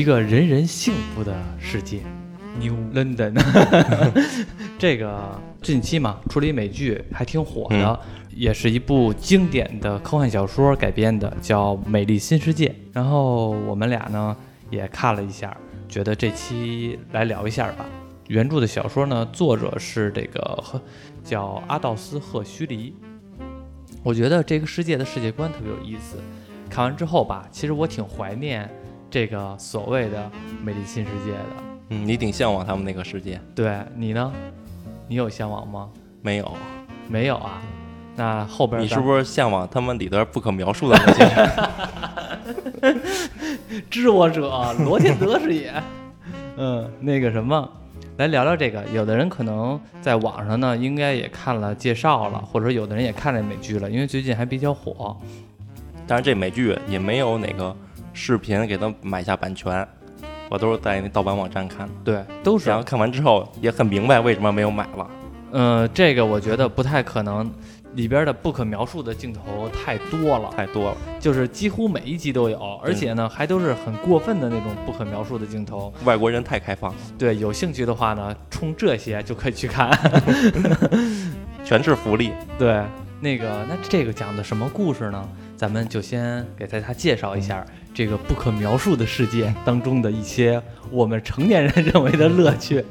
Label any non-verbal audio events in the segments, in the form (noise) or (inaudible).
一个人人幸福的世界。New London，(laughs) 这个近期嘛出了一美剧，还挺火的，也是一部经典的科幻小说改编的，叫《美丽新世界》。然后我们俩呢也看了一下，觉得这期来聊一下吧。原著的小说呢，作者是这个叫阿道斯·赫胥黎。我觉得这个世界的世界观特别有意思。看完之后吧，其实我挺怀念这个所谓的美丽新世界的。嗯，你挺向往他们那个世界？对你呢？你有向往吗？没有，没有啊。那后边你是不是向往他们里边不可描述的那些？(laughs) 知我者，罗天德是也。嗯，那个什么，来聊聊这个。有的人可能在网上呢，应该也看了介绍了，或者有的人也看了美剧了，因为最近还比较火。但是这美剧也没有哪个视频给他买下版权，我都是在那盗版网站看的。对，都是。然后看完之后也很明白为什么没有买了。嗯，这个我觉得不太可能，里边的不可描述的镜头太多了，太多了，就是几乎每一集都有，而且呢还都是很过分的那种不可描述的镜头。外国人太开放。对，有兴趣的话呢，冲这些就可以去看，(laughs) 全是福利。(laughs) 对，那个那这个讲的什么故事呢？咱们就先给大家介绍一下这个不可描述的世界当中的一些我们成年人认为的乐趣。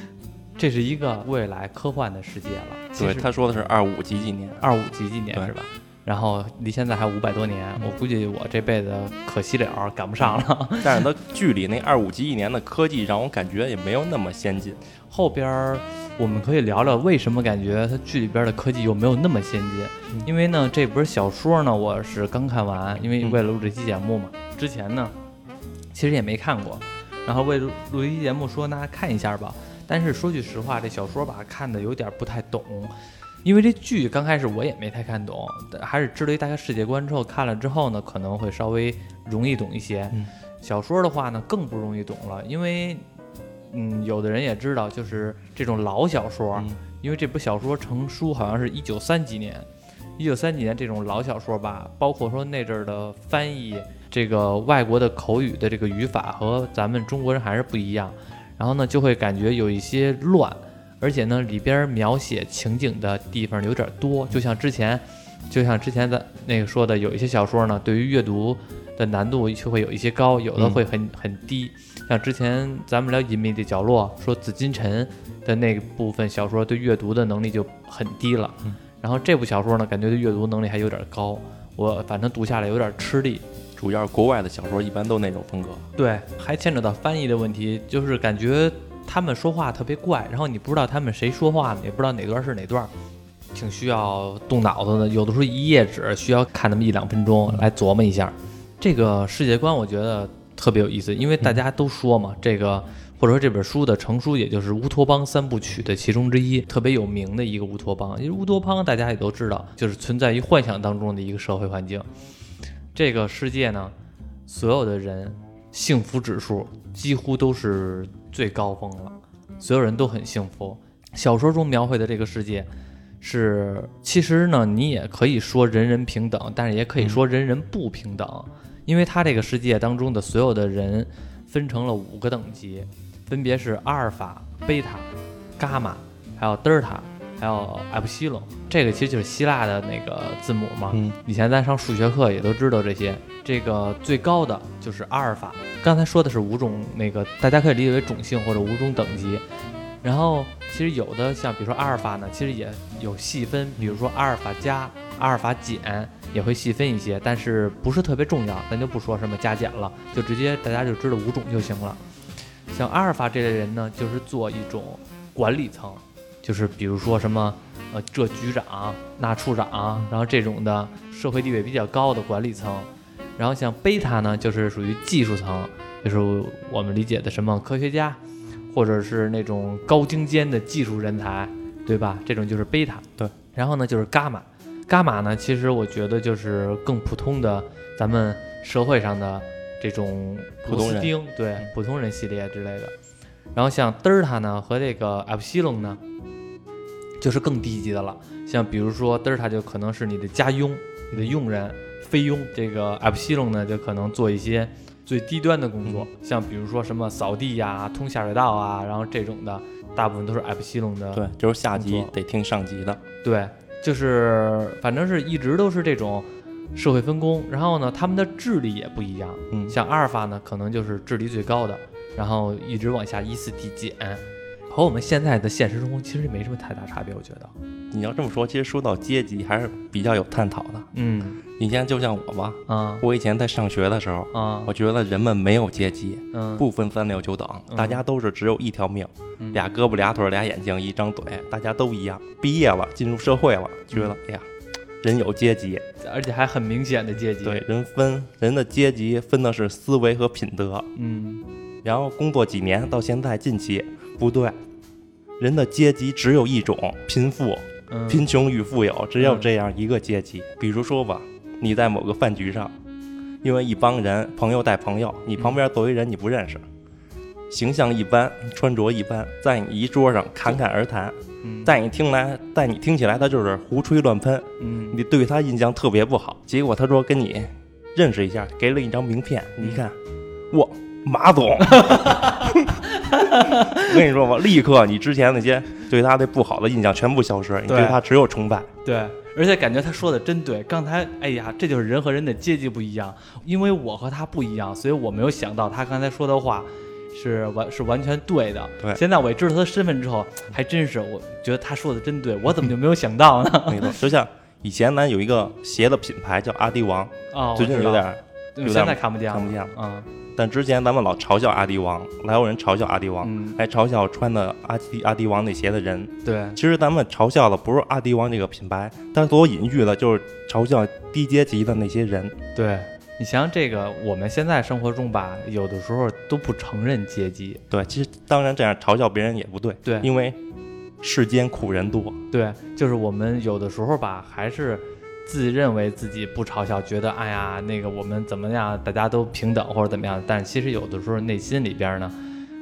(laughs) 这是一个未来科幻的世界了。对，他说的是二五几几年，二五几几年是吧？然后离现在还五百多年，我估计我这辈子可惜了，赶不上了。但是它剧里那二五级一年的科技让我感觉也没有那么先进。后边。我们可以聊聊为什么感觉它剧里边的科技又没有那么先进？因为呢，这本小说呢，我是刚看完，因为为了录这期节目嘛。之前呢，其实也没看过，然后为录录一期节目说那看一下吧。但是说句实话，这小说吧看的有点不太懂，因为这剧刚开始我也没太看懂，还是知道一大概世界观之后看了之后呢，可能会稍微容易懂一些。小说的话呢，更不容易懂了，因为。嗯，有的人也知道，就是这种老小说，因为这部小说成书好像是一九三几年，一九三几年这种老小说吧，包括说那阵儿的翻译，这个外国的口语的这个语法和咱们中国人还是不一样，然后呢就会感觉有一些乱，而且呢里边描写情景的地方有点多，就像之前，就像之前咱那个说的，有一些小说呢，对于阅读的难度就会有一些高，有的会很很低。像之前咱们聊《隐秘的角落》，说紫禁城的那部分小说对阅读的能力就很低了，然后这部小说呢，感觉对阅读能力还有点高，我反正读下来有点吃力。主要是国外的小说一般都那种风格，对，还牵扯到翻译的问题，就是感觉他们说话特别怪，然后你不知道他们谁说话呢，也不知道哪段是哪段，挺需要动脑子的。有的时候一页纸需要看那么一两分钟来琢磨一下。这个世界观，我觉得。特别有意思，因为大家都说嘛，这个或者说这本书的成书，也就是乌托邦三部曲的其中之一，特别有名的一个乌托邦。因为乌托邦大家也都知道，就是存在于幻想当中的一个社会环境。这个世界呢，所有的人幸福指数几乎都是最高峰了，所有人都很幸福。小说中描绘的这个世界，是其实呢，你也可以说人人平等，但是也可以说人人不平等。因为它这个世界当中的所有的人分成了五个等级，分别是阿尔法、贝塔、伽马，还有德尔塔，还有埃普西龙。这个其实就是希腊的那个字母嘛。嗯。以前咱上数学课也都知道这些。这个最高的就是阿尔法。刚才说的是五种，那个大家可以理解为种姓或者五种等级。然后其实有的像比如说阿尔法呢，其实也有细分，比如说阿尔法加、阿尔法减。也会细分一些，但是不是特别重要，咱就不说什么加减了，就直接大家就知道五种就行了。像阿尔法这类人呢，就是做一种管理层，就是比如说什么呃这局长、那处长，然后这种的社会地位比较高的管理层。然后像贝塔呢，就是属于技术层，就是我们理解的什么科学家，或者是那种高精尖的技术人才，对吧？这种就是贝塔。对。然后呢，就是伽马。伽马呢？其实我觉得就是更普通的，咱们社会上的这种普通人，对普通人系列之类的。然后像德尔塔呢和这个埃普西隆呢，就是更低级的了。像比如说德尔塔就可能是你的家佣、你的佣人、菲佣。这个埃普西隆呢就可能做一些最低端的工作，像比如说什么扫地呀、通下水道啊，然后这种的，大部分都是埃普西隆的。对，就是下级得听上级的。对，就是反正是一直都是这种社会分工。然后呢，他们的智力也不一样，嗯，像阿尔法呢，可能就是智力最高的，然后一直往下依次递减，和我们现在的现实生活其实没什么太大差别，我觉得。你要这么说，其实说到阶级还是比较有探讨的。嗯你现在就像我吧，啊我以前在上学的时候，啊我觉得人们没有阶级，嗯不分三六九等，嗯大家都是只有一条命，嗯俩胳膊俩腿俩眼睛一张嘴，大家都一样。毕业了，进入社会了，觉得哎呀，人有阶级，而且还很明显的阶级。对，人分人的阶级分的是思维和品德。嗯然后工作几年到现在近期不对，人的阶级只有一种，贫富。嗯贫穷与富有只有嗯这样一个阶级。比如说吧，你在某个饭局上，因为一帮人朋友带朋友，你旁边坐一人你不认识，形象一般，穿着一般，在你一桌上侃侃而谈，嗯在你听来，在你听起来他就是胡吹乱喷，嗯你对他印象特别不好。结果他说跟你认识一下，给了一张名片，你一看，哇，马总。(laughs) 我跟你说吧，立刻你之前那些对他的不好的印象全部消失，你对对他只有崇拜。对，而且感觉他说的真对。刚才，哎呀，这就是人和人的阶级不一样，因为我和他不一样，所以我没有想到他刚才说的话是完是完全对的。对现在我也知道他的身份之后，还真是，我觉得他说的真对，我怎么就没有想到呢？(laughs) 没错，就像以前咱有一个鞋的品牌叫阿迪王，哦，最近有点，有点现在看不见了，看不见了嗯但之前咱们老嘲笑阿迪王，老有人嘲笑阿迪王，嗯，还嘲笑穿的阿迪阿迪王那鞋的人。对，其实咱们嘲笑的不是阿迪王这个品牌，但所隐喻的就是嘲笑低阶级的那些人。对。你想想这个，我们现在生活中吧，有的时候都不承认阶级，对，其实当然这样嘲笑别人也不对，对因为世间苦人多。对，就是我们有的时候吧，还是自认为自己不嘲笑，觉得哎呀，那个我们怎么样，大家都平等或者怎么样。但是其实有的时候内心里边呢，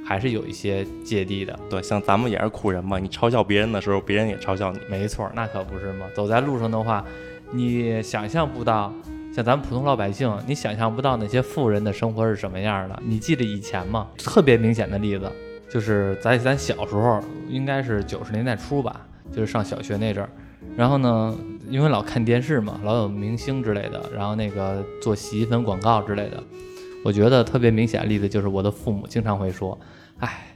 还是有一些芥蒂的。对，像咱们也是苦人嘛，你嘲笑别人的时候，别人也嘲笑你。没错，那可不是吗？走在路上的话，你想象不到，像咱们普通老百姓，你想象不到那些富人的生活是什么样的。你记得以前吗？特别明显的例子，就是在咱小时候，应该是九十年代初吧，就是上小学那阵儿。然后呢，因为老看电视嘛，老有明星之类的，然后那个做洗衣粉广告之类的，我觉得特别明显的例子就是我的父母经常会说：“哎，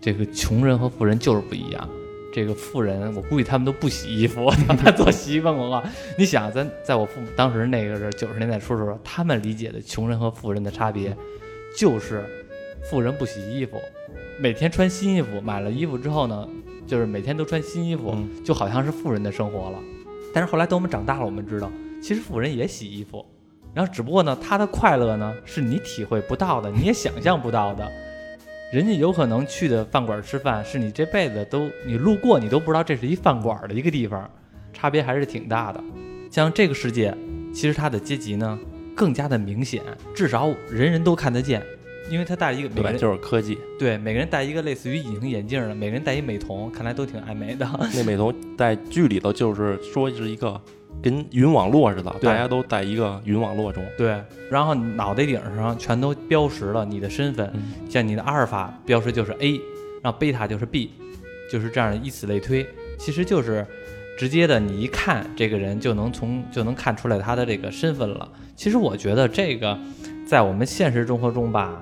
这个穷人和富人就是不一样。这个富人，我估计他们都不洗衣服，(laughs) 他做洗衣粉广告。你想，咱在我父母当时那个是九十年代初的时候，他们理解的穷人和富人的差别，就是富人不洗衣服，每天穿新衣服，买了衣服之后呢，就是每天都穿新衣服，嗯就好像是富人的生活了。但是后来等我们长大了，我们知道，其实富人也洗衣服，然后只不过呢，他的快乐呢是你体会不到的，你也想象不到的。人家有可能去的饭馆吃饭，是你这辈子都你路过你都不知道这是一饭馆的一个地方，差别还是挺大的。像这个世界，其实它的阶级呢更加的明显，至少人人都看得见，因为他戴一个每个对，人就是科技。对每个人戴一个类似于隐形眼镜的，每个人戴一美瞳，看来都挺爱美的。(laughs) 那美瞳在剧里头就是说是一个跟云网络似的，对大家都在一个云网络中。对，然后脑袋顶上全都标识了你的身份，嗯像你的阿尔法标识就是 A，然后贝塔就是 B，就是这样以此类推，其实就是直接的，你一看这个人就能从就能看出来他的这个身份了。其实我觉得这个在我们现实生活中吧，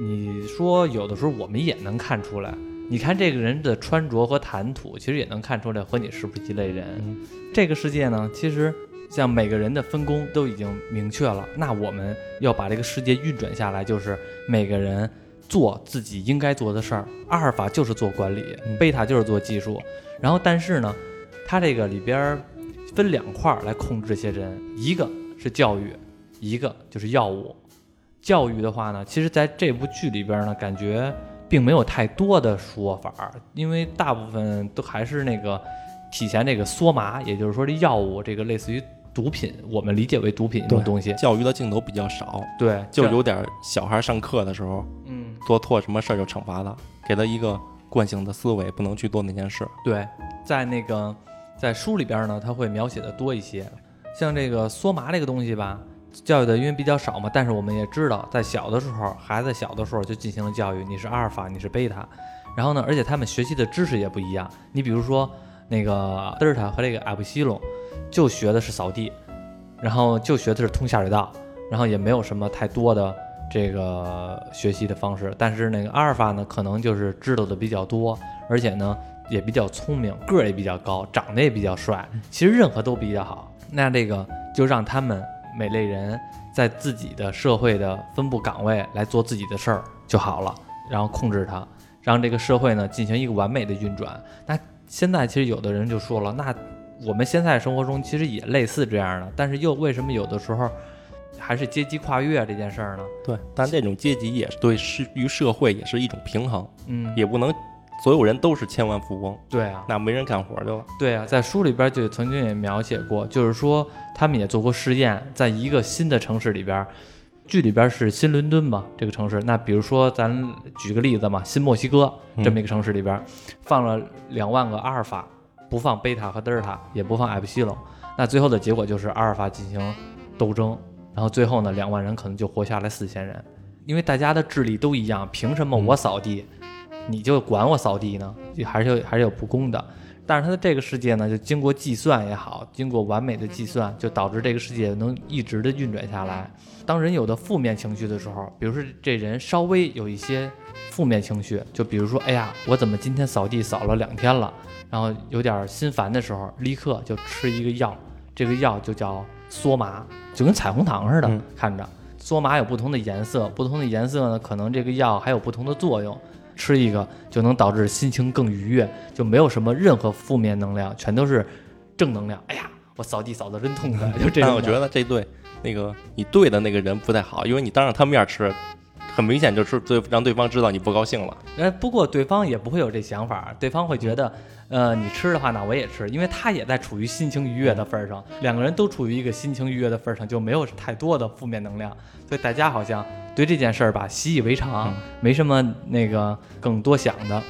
你说有的时候我们也能看出来。你看这个人的穿着和谈吐，其实也能看出来和你是不是一类人。嗯这个世界呢，其实像每个人的分工都已经明确了，那我们要把这个世界运转下来，就是每个人做自己应该做的事儿。阿尔法就是做管理，嗯贝塔就是做技术。然后，但是呢，它这个里边分两块来控制这些人，一个是教育，一个就是药物。教育的话呢，其实在这部剧里边呢，感觉并没有太多的说法，因为大部分都还是那个体现这个缩麻，也就是说这药物这个类似于毒品，我们理解为毒品这种东西。教育的镜头比较少，对，就有点小孩上课的时候嗯，做错什么事儿就惩罚他，给他一个惯性的思维，不能去做那件事。对，在那个在书里边呢，他会描写的多一些。像这个缩麻这个东西吧，教育的因为比较少嘛，但是我们也知道，在小的时候，孩子小的时候就进行了教育，你是阿尔法，你是贝塔，然后呢，而且他们学习的知识也不一样。你比如说那个德尔塔和这个埃布西隆，就学的是扫地，然后就学的是通下水道，然后也没有什么太多的这个学习的方式。但是那个阿尔法呢，可能就是知道的比较多，而且呢也比较聪明，个儿也比较高，长得也比较帅，其实任何都比较好。那这个就让他们每类人在自己的社会的分布岗位来做自己的事儿就好了，然后控制它，让这个社会呢进行一个完美的运转。那现在其实有的人就说了，那我们现在生活中其实也类似这样的，但是又为什么有的时候还是阶级跨越这件事儿呢？对，但这种阶级也是对是于社会也是一种平衡，嗯，也不能所有人都是千万富翁，对啊，那没人干活去了。对啊，在书里边就曾经也描写过，就是说他们也做过试验，在一个新的城市里边，剧里边是新伦敦嘛，这个城市。那比如说咱举个例子嘛，新墨西哥这么一个城市里边，放了两万个阿尔法，不放贝塔和德尔塔，也不放埃布西隆。那最后的结果就是阿尔法进行斗争，然后最后呢，两万人可能就活下来四千人，因为大家的智力都一样，凭什么我扫地？你就管我扫地呢？就还是有还是有不公的。但是他的这个世界呢，就经过计算也好，经过完美的计算，就导致这个世界能一直的运转下来。当人有的负面情绪的时候，比如说这人稍微有一些负面情绪，就比如说，哎呀，我怎么今天扫地扫了两天了，然后有点心烦的时候，立刻就吃一个药，这个药就叫缩麻，就跟彩虹糖似的，嗯看着。缩麻有不同的颜色，不同的颜色呢，可能这个药还有不同的作用。吃一个就能导致心情更愉悦，就没有什么任何负面能量，全都是正能量。哎呀，我扫地扫得真痛快，就这种。我觉得这对那个你对的那个人不太好，因为你当着他面吃，很明显就是对让对方知道你不高兴了。哎，不过对方也不会有这想法，对方会觉得，呃，你吃的话，那我也吃，因为他也在处于心情愉悦的份儿上，两个人都处于一个心情愉悦的份儿上，就没有太多的负面能量，所以大家好像对这件事儿吧习以为常，没什么那个更多想的。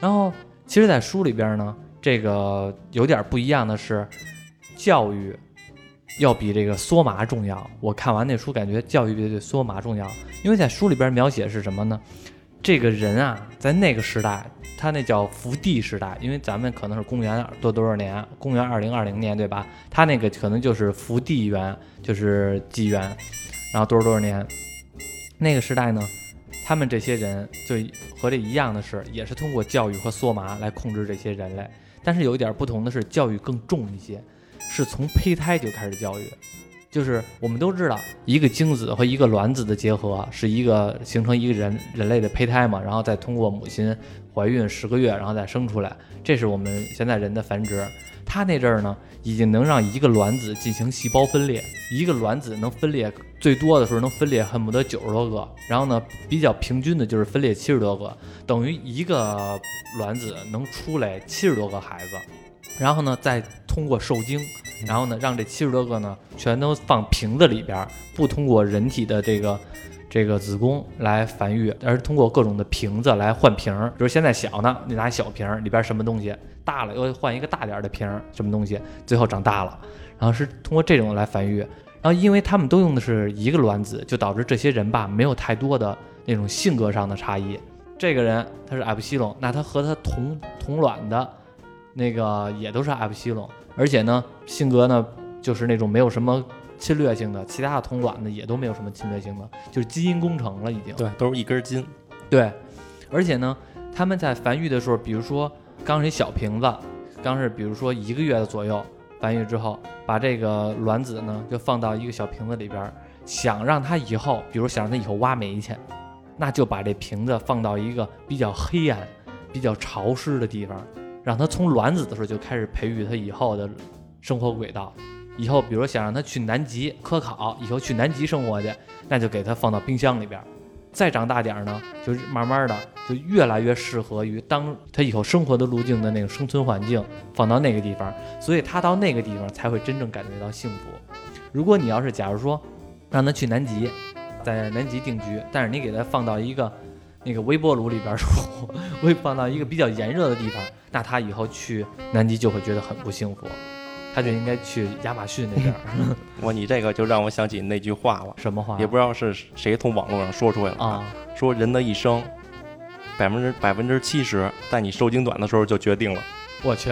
然后，其实，在书里边呢，这个有点不一样的是，教育要比这个缩麻重要。我看完那书，感觉教育比这缩麻重要，因为在书里边描写是什么呢？这个人啊，在那个时代，他那叫福地时代，因为咱们可能是公元多多少年，公元二零二零年，对吧？他那个可能就是福地元，就是纪元，然后多少多少年，那个时代呢，他们这些人就和这一样的是，也是通过教育和缩麻来控制这些人类，但是有一点不同的是，教育更重一些，是从胚胎就开始教育。就是我们都知道，一个精子和一个卵子的结合是一个形成一个人人类的胚胎嘛，然后再通过母亲怀孕十个月，然后再生出来，这是我们现在人的繁殖。他那阵儿呢，已经能让一个卵子进行细胞分裂，一个卵子能分裂最多的时候能分裂恨不得九十多个，然后呢，比较平均的就是分裂七十多个，等于一个卵子能出来七十多个孩子，然后呢，再通过受精。然后呢，让这七十多个呢，全都放瓶子里边儿，不通过人体的这个这个子宫来繁育，而是通过各种的瓶子来换瓶儿。比如现在小呢，你拿小瓶儿里边什么东西，大了又换一个大点儿的瓶儿，什么东西，最后长大了，然后是通过这种来繁育。然后因为他们都用的是一个卵子，就导致这些人吧没有太多的那种性格上的差异。这个人他是埃布西龙，那他和他同同卵的那个也都是艾布西隆。而且呢，性格呢就是那种没有什么侵略性的，其他的同卵呢也都没有什么侵略性的，就是基因工程了已经。对，都是一根筋。对，而且呢，他们在繁育的时候，比如说刚是一小瓶子，刚是比如说一个月的左右繁育之后，把这个卵子呢就放到一个小瓶子里边儿，想让它以后，比如想让它以后挖煤去，那就把这瓶子放到一个比较黑暗、比较潮湿的地方。让他从卵子的时候就开始培育他以后的生活轨道。以后，比如想让他去南极科考，以后去南极生活去，那就给他放到冰箱里边儿。再长大点儿呢，就是慢慢的就越来越适合于当他以后生活的路径的那个生存环境，放到那个地方，所以他到那个地方才会真正感觉到幸福。如果你要是假如说让他去南极，在南极定居，但是你给他放到一个那个微波炉里边儿煮，会放到一个比较炎热的地方，那他以后去南极就会觉得很不幸福。他就应该去亚马逊那边儿。(laughs) 我你这个就让我想起那句话了，什么话？也不知道是谁从网络上说出来了啊，说人的一生百分之百分之七十在你受精卵的时候就决定了。我去，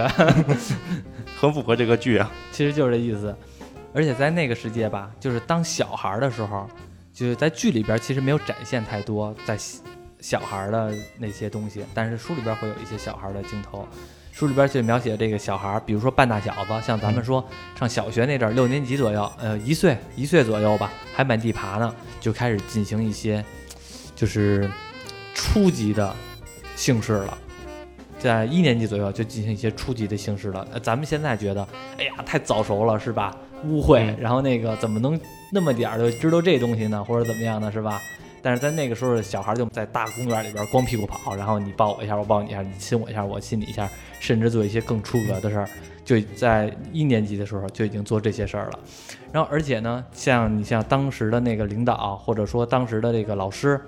(laughs) 很符合这个剧啊。其实就是这意思，而且在那个世界吧，就是当小孩的时候，就是在剧里边其实没有展现太多在小孩儿的那些东西，但是书里边会有一些小孩儿的镜头。书里边就描写这个小孩儿，比如说半大小子，像咱们说上小学那阵儿，六年级左右，呃，一岁一岁左右吧，还满地爬呢，就开始进行一些就是初级的姓氏了。在一年级左右就进行一些初级的姓氏了。呃，咱们现在觉得，哎呀，太早熟了，是吧？污秽，然后那个怎么能那么点儿就知道这东西呢？或者怎么样呢？是吧？但是在那个时候，小孩就在大公园里边光屁股跑，然后你抱我一下，我抱你一下，你亲我一下，我亲你一下，甚至做一些更出格的事儿，就在一年级的时候就已经做这些事儿了。然后，而且呢，像你像当时的那个领导，或者说当时的这个老师，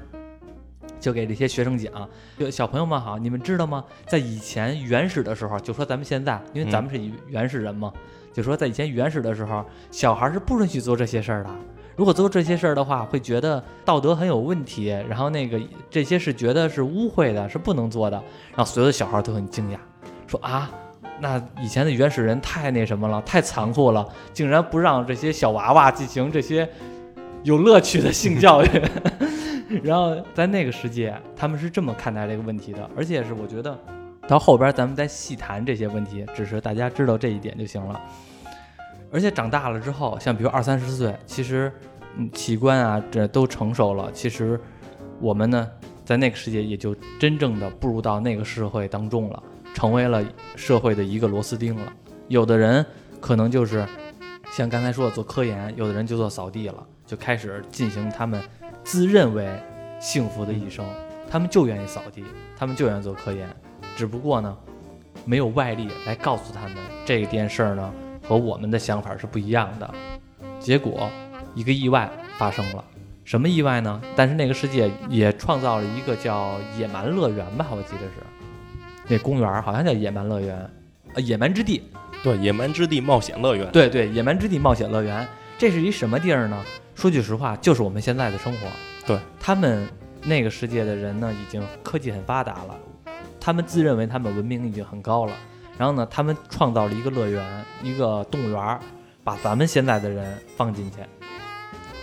就给这些学生讲，就小朋友们好，你们知道吗？在以前原始的时候，就说咱们现在，因为咱们是原始人嘛，就说在以前原始的时候，小孩是不允许做这些事儿的。如果做这些事儿的话，会觉得道德很有问题，然后那个这些是觉得是污秽的，是不能做的。然后所有的小孩都很惊讶，说啊，那以前的原始人太那什么了，太残酷了，竟然不让这些小娃娃进行这些有乐趣的性教育。(laughs) 然后在那个世界，他们是这么看待这个问题的，而且是我觉得到后边咱们再细谈这些问题，只是大家知道这一点就行了。而且长大了之后，像比如二三十岁，其实，嗯，器官啊，这都成熟了。其实，我们呢，在那个世界也就真正的步入到那个社会当中了，成为了社会的一个螺丝钉了。有的人可能就是像刚才说的做科研，有的人就做扫地了，就开始进行他们自认为幸福的一生。他们就愿意扫地，他们就愿意做科研，只不过呢，没有外力来告诉他们这件事儿呢。和我们的想法是不一样的，结果一个意外发生了，什么意外呢？但是那个世界也创造了一个叫野蛮乐园吧，我记得是，那公园好像叫野蛮乐园，呃，野蛮之地，对，野蛮之地冒险乐园，对对，野蛮之地冒险乐园，这是一什么地儿呢？说句实话，就是我们现在的生活，对他们那个世界的人呢，已经科技很发达了，他们自认为他们文明已经很高了。然后呢，他们创造了一个乐园，一个动物园，把咱们现在的人放进去。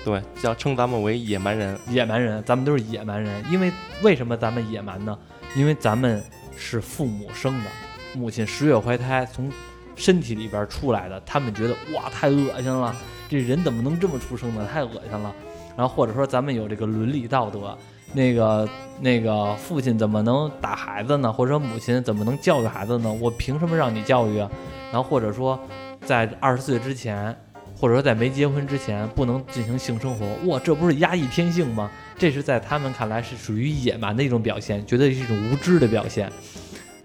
对，叫称咱们为野蛮人。野蛮人，咱们都是野蛮人。因为为什么咱们野蛮呢？因为咱们是父母生的，母亲十月怀胎从身体里边出来的，他们觉得哇，太恶心了，这人怎么能这么出生呢？太恶心了。然后或者说咱们有这个伦理道德。那个那个父亲怎么能打孩子呢？或者母亲怎么能教育孩子呢？我凭什么让你教育啊？然后或者说，在二十岁之前，或者说在没结婚之前，不能进行性生活。哇，这不是压抑天性吗？这是在他们看来是属于野蛮的一种表现，觉得是一种无知的表现。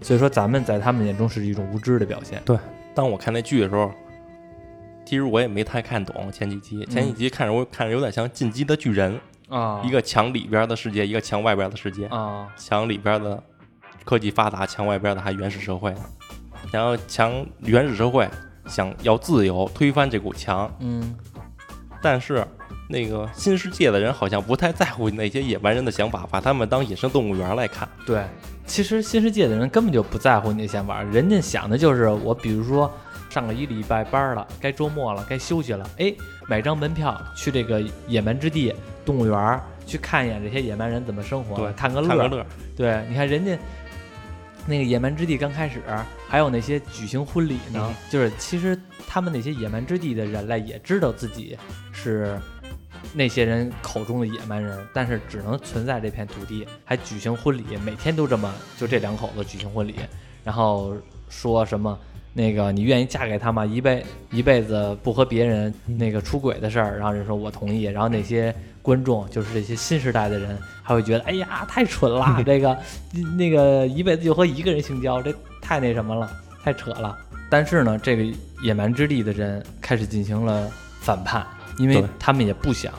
所以说，咱们在他们眼中是一种无知的表现。对，当我看那剧的时候，其实我也没太看懂前几集。前几集看着我看着有点像《进击的巨人》。啊，一个墙里边的世界，一个墙外边的世界啊。墙里边的科技发达，墙外边的还原始社会呢。然后墙原始社会想要自由，推翻这股墙。嗯。但是那个新世界的人好像不太在乎那些野蛮人的想法，把他们当野生动物园来看。对，其实新世界的人根本就不在乎你的想法，人家想的就是我，比如说上了一礼拜班了，该周末了，该休息了，哎，买张门票去这个野蛮之地。动物园去看一眼这些野蛮人怎么生活，看个乐。对，你看人家那个野蛮之地刚开始还有那些举行婚礼呢，就是其实他们那些野蛮之地的人类也知道自己是那些人口中的野蛮人，但是只能存在这片土地，还举行婚礼，每天都这么就这两口子举行婚礼，然后说什么。那个，你愿意嫁给他吗？一辈一辈子不和别人那个出轨的事儿，然后人说我同意。然后那些观众，就是这些新时代的人，还会觉得，哎呀，太蠢了，(laughs) 这个那个一辈子就和一个人性交，这太那什么了，太扯了。但是呢，这个野蛮之地的人开始进行了反叛，因为他们也不想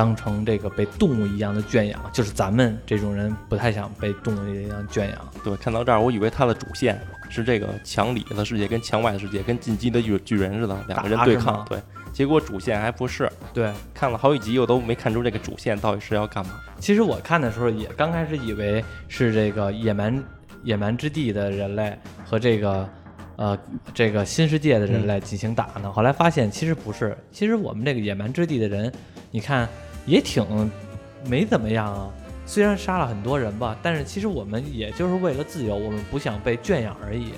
当成这个被动物一样的圈养，就是咱们这种人不太想被动物一样圈养。对，看到这儿，我以为它的主线是这个墙里的世界跟墙外的世界，跟进击的巨巨人似的，两个人对抗。对，结果主线还不是。对，看了好几集，我都没看出这个主线到底是要干嘛。其实我看的时候也刚开始以为是这个野蛮野蛮之地的人类和这个。呃，这个新世界的人来进行打呢，后来发现其实不是，其实我们这个野蛮之地的人，你看也挺没怎么样啊。虽然杀了很多人吧，但是其实我们也就是为了自由，我们不想被圈养而已。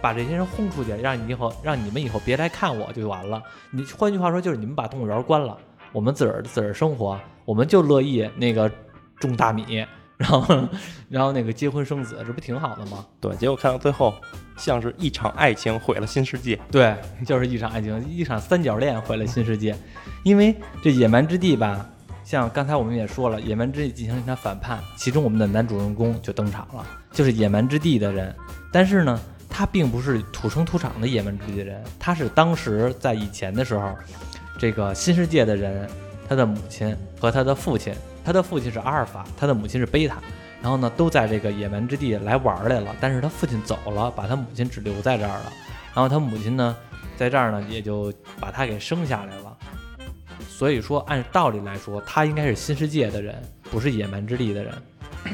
把这些人轰出去，让你以后让你们以后别来看我就完了。你换句话说就是你们把动物园关了，我们自个儿自个儿生活，我们就乐意那个种大米。然后，然后那个结婚生子，这不挺好的吗？对，结果看到最后，像是一场爱情毁了新世界。对，就是一场爱情，一场三角恋毁了新世界。因为这野蛮之地吧，像刚才我们也说了，野蛮之地进行一场反叛，其中我们的男主人公就登场了，就是野蛮之地的人。但是呢，他并不是土生土长的野蛮之地的人，他是当时在以前的时候，这个新世界的人，他的母亲和他的父亲。他的父亲是阿尔法，他的母亲是贝塔，然后呢，都在这个野蛮之地来玩来了。但是他父亲走了，把他母亲只留在这儿了。然后他母亲呢，在这儿呢，也就把他给生下来了。所以说，按道理来说，他应该是新世界的人，不是野蛮之地的人。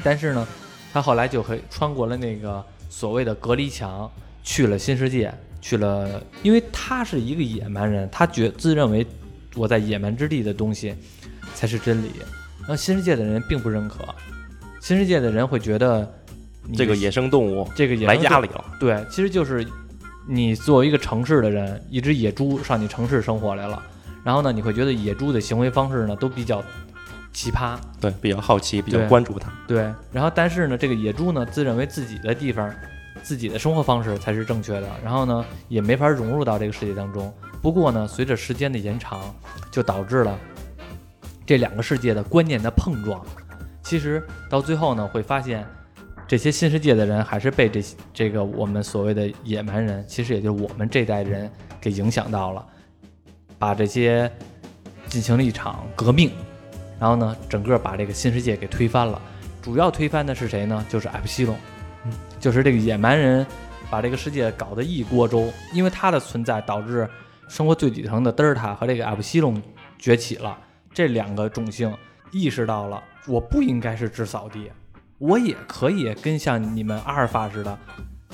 但是呢，他后来就可以穿过了那个所谓的隔离墙，去了新世界，去了，因为他是一个野蛮人，他觉自认为我在野蛮之地的东西才是真理。然后新世界的人并不认可，新世界的人会觉得这个野生动物这个来家里了。对，其实就是你作为一个城市的人，一只野猪上你城市生活来了，然后呢，你会觉得野猪的行为方式呢都比较奇葩，对，比较好奇，比较关注它。对，然后但是呢，这个野猪呢自认为自己的地方、自己的生活方式才是正确的，然后呢也没法融入到这个世界当中。不过呢，随着时间的延长，就导致了。这两个世界的观念的碰撞，其实到最后呢，会发现这些新世界的人还是被这这个我们所谓的野蛮人，其实也就是我们这代人给影响到了，把这些进行了一场革命，然后呢，整个把这个新世界给推翻了。主要推翻的是谁呢？就是艾普西龙，嗯，就是这个野蛮人把这个世界搞得一锅粥，因为他的存在导致生活最底层的德尔塔和这个艾普西龙崛起了。这两个种姓意识到了，我不应该是只扫地，我也可以跟像你们阿尔法似的，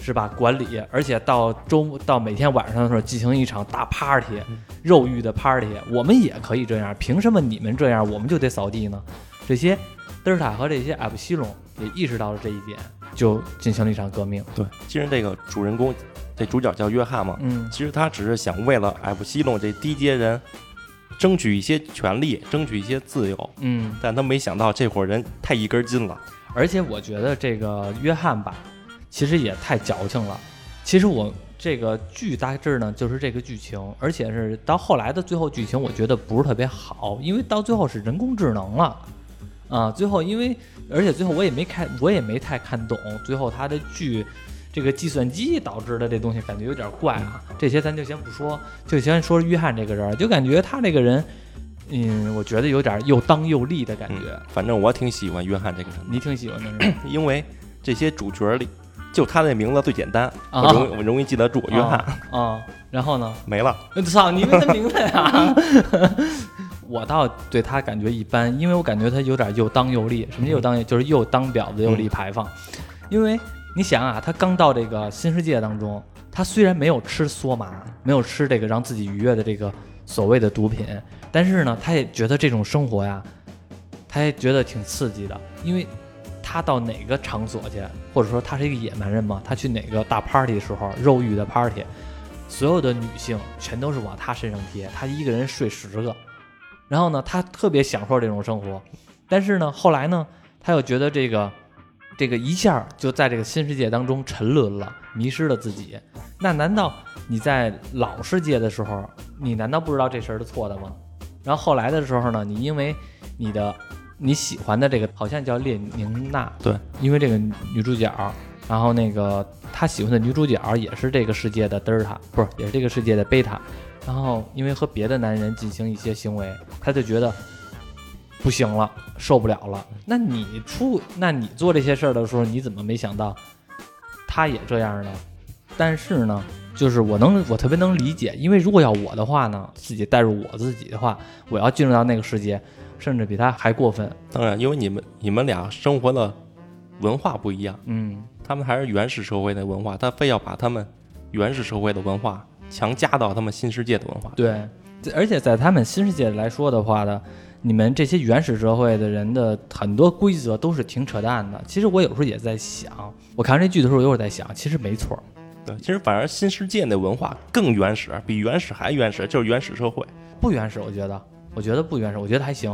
是吧？管理，而且到周到每天晚上的时候进行一场大 party，肉欲的 party，我们也可以这样。凭什么你们这样，我们就得扫地呢？这些德尔塔和这些艾布西隆也意识到了这一点，就进行了一场革命。对，其实这个主人公，这主角叫约翰嘛，嗯，其实他只是想为了艾布西隆这低阶人。争取一些权利，争取一些自由，嗯，但他没想到这伙人太一根筋了。而且我觉得这个约翰吧，其实也太矫情了。其实我这个剧大致呢就是这个剧情，而且是到后来的最后剧情，我觉得不是特别好，因为到最后是人工智能了啊。最后因为而且最后我也没看，我也没太看懂最后他的剧。这个计算机导致的这东西感觉有点怪啊，这些咱就先不说，就先说约翰这个人，就感觉他这个人，嗯，我觉得有点又当又立的感觉。反正我挺喜欢约翰这个人，你挺喜欢的是因为这些主角里，就他那名字最简单，我容我容易记得住，约翰啊。然后呢？(laughs) 没了。操，你问他名字呀？(laughs) 我倒对他感觉一般，因为我感觉他有点又当又立。什么又当？就是又当婊子又立牌坊，因为。你想啊，他刚到这个新世界当中，他虽然没有吃梭麻，没有吃这个让自己愉悦的这个所谓的毒品，但是呢，他也觉得这种生活呀，他也觉得挺刺激的。因为，他到哪个场所去，或者说他是一个野蛮人吗，他去哪个大 party 的时候，肉欲的 party，所有的女性全都是往他身上贴，他一个人睡十个，然后呢，他特别享受这种生活，但是呢，后来呢，他又觉得这个。这个一下就在这个新世界当中沉沦了，迷失了自己。那难道你在老世界的时候，你难道不知道这事儿是错的吗？然后后来的时候呢，你因为你的你喜欢的这个好像叫列宁娜，对，因为这个女主角，然后那个他喜欢的女主角也是这个世界的德尔塔，不是也是这个世界的贝塔。然后因为和别的男人进行一些行为，他就觉得不行了，受不了了。那你出，那你做这些事儿的时候，你怎么没想到他也这样呢？但是呢，就是我能，我特别能理解，因为如果要我的话呢，自己带入我自己的话，我要进入到那个世界，甚至比他还过分。当然，因为你们你们俩生活的文化不一样，嗯，他们还是原始社会的文化，他非要把他们原始社会的文化强加到他们新世界的文化。对，而且在他们新世界来说的话呢，你们这些原始社会的人的很多规则都是挺扯淡的。其实我有时候也在想，我看完这剧的时候，有会儿在想，其实没错儿。对，其实反而新世界那文化更原始，比原始还原始，就是原始社会。不原始，我觉得，我觉得不原始，我觉得还行。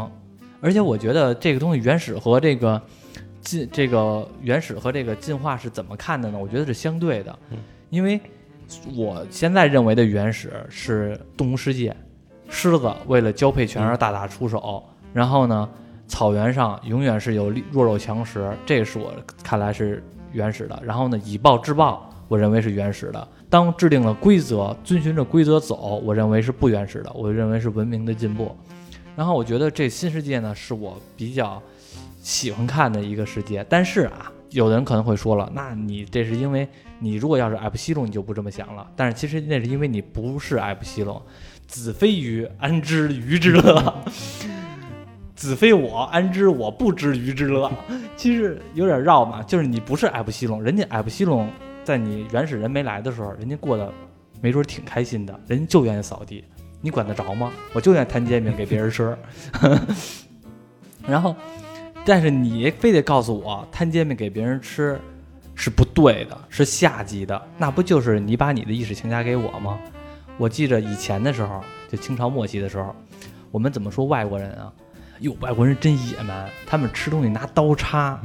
而且我觉得这个东西原始和这个进这个原始和这个进化是怎么看的呢？我觉得是相对的，因为我现在认为的原始是动物世界，狮子为了交配权而大打出手，然后呢，草原上永远是有弱肉强食，这是我看来是原始的。然后呢，以暴制暴，我认为是原始的。当制定了规则，遵循着规则走，我认为是不原始的，我认为是文明的进步。然后我觉得这新世界呢，是我比较喜欢看的一个世界。但是啊，有的人可能会说了，那你这是因为你如果要是埃普西龙，你就不这么想了。但是其实那是因为你不是埃普西龙，子非鱼，安知鱼之乐？(laughs) 子非我，安知我不知鱼之乐？其实有点绕嘛，就是你不是埃普西龙，人家埃普西龙在你原始人没来的时候，人家过得没准挺开心的，人家就愿意扫地，你管得着吗？我就愿意摊煎饼给别人吃，(laughs) 然后，但是你非得告诉我摊煎饼给别人吃是不对的，是下级的，那不就是你把你的意识强加给我吗？我记着以前的时候，就清朝末期的时候，我们怎么说外国人啊？哟，外国人真野蛮，他们吃东西拿刀叉，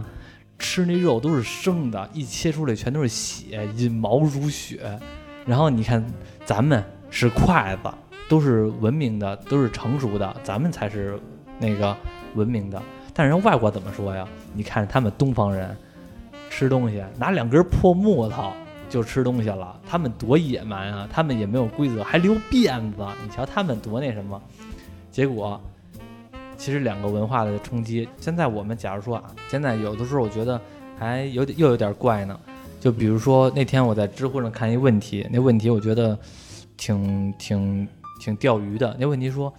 吃那肉都是生的，一切出来全都是血，引毛如雪。然后你看咱们是筷子，都是文明的，都是成熟的，咱们才是那个文明的。但人外国怎么说呀？你看他们东方人吃东西，拿两根破木头就吃东西了，他们多野蛮啊！他们也没有规则，还留辫子，你瞧他们多那什么。结果其实两个文化的冲击，现在我们假如说啊，现在有的时候我觉得还有点又有点怪呢。就比如说那天我在知乎上看一问题，那问题我觉得挺挺挺钓鱼的。那问题说，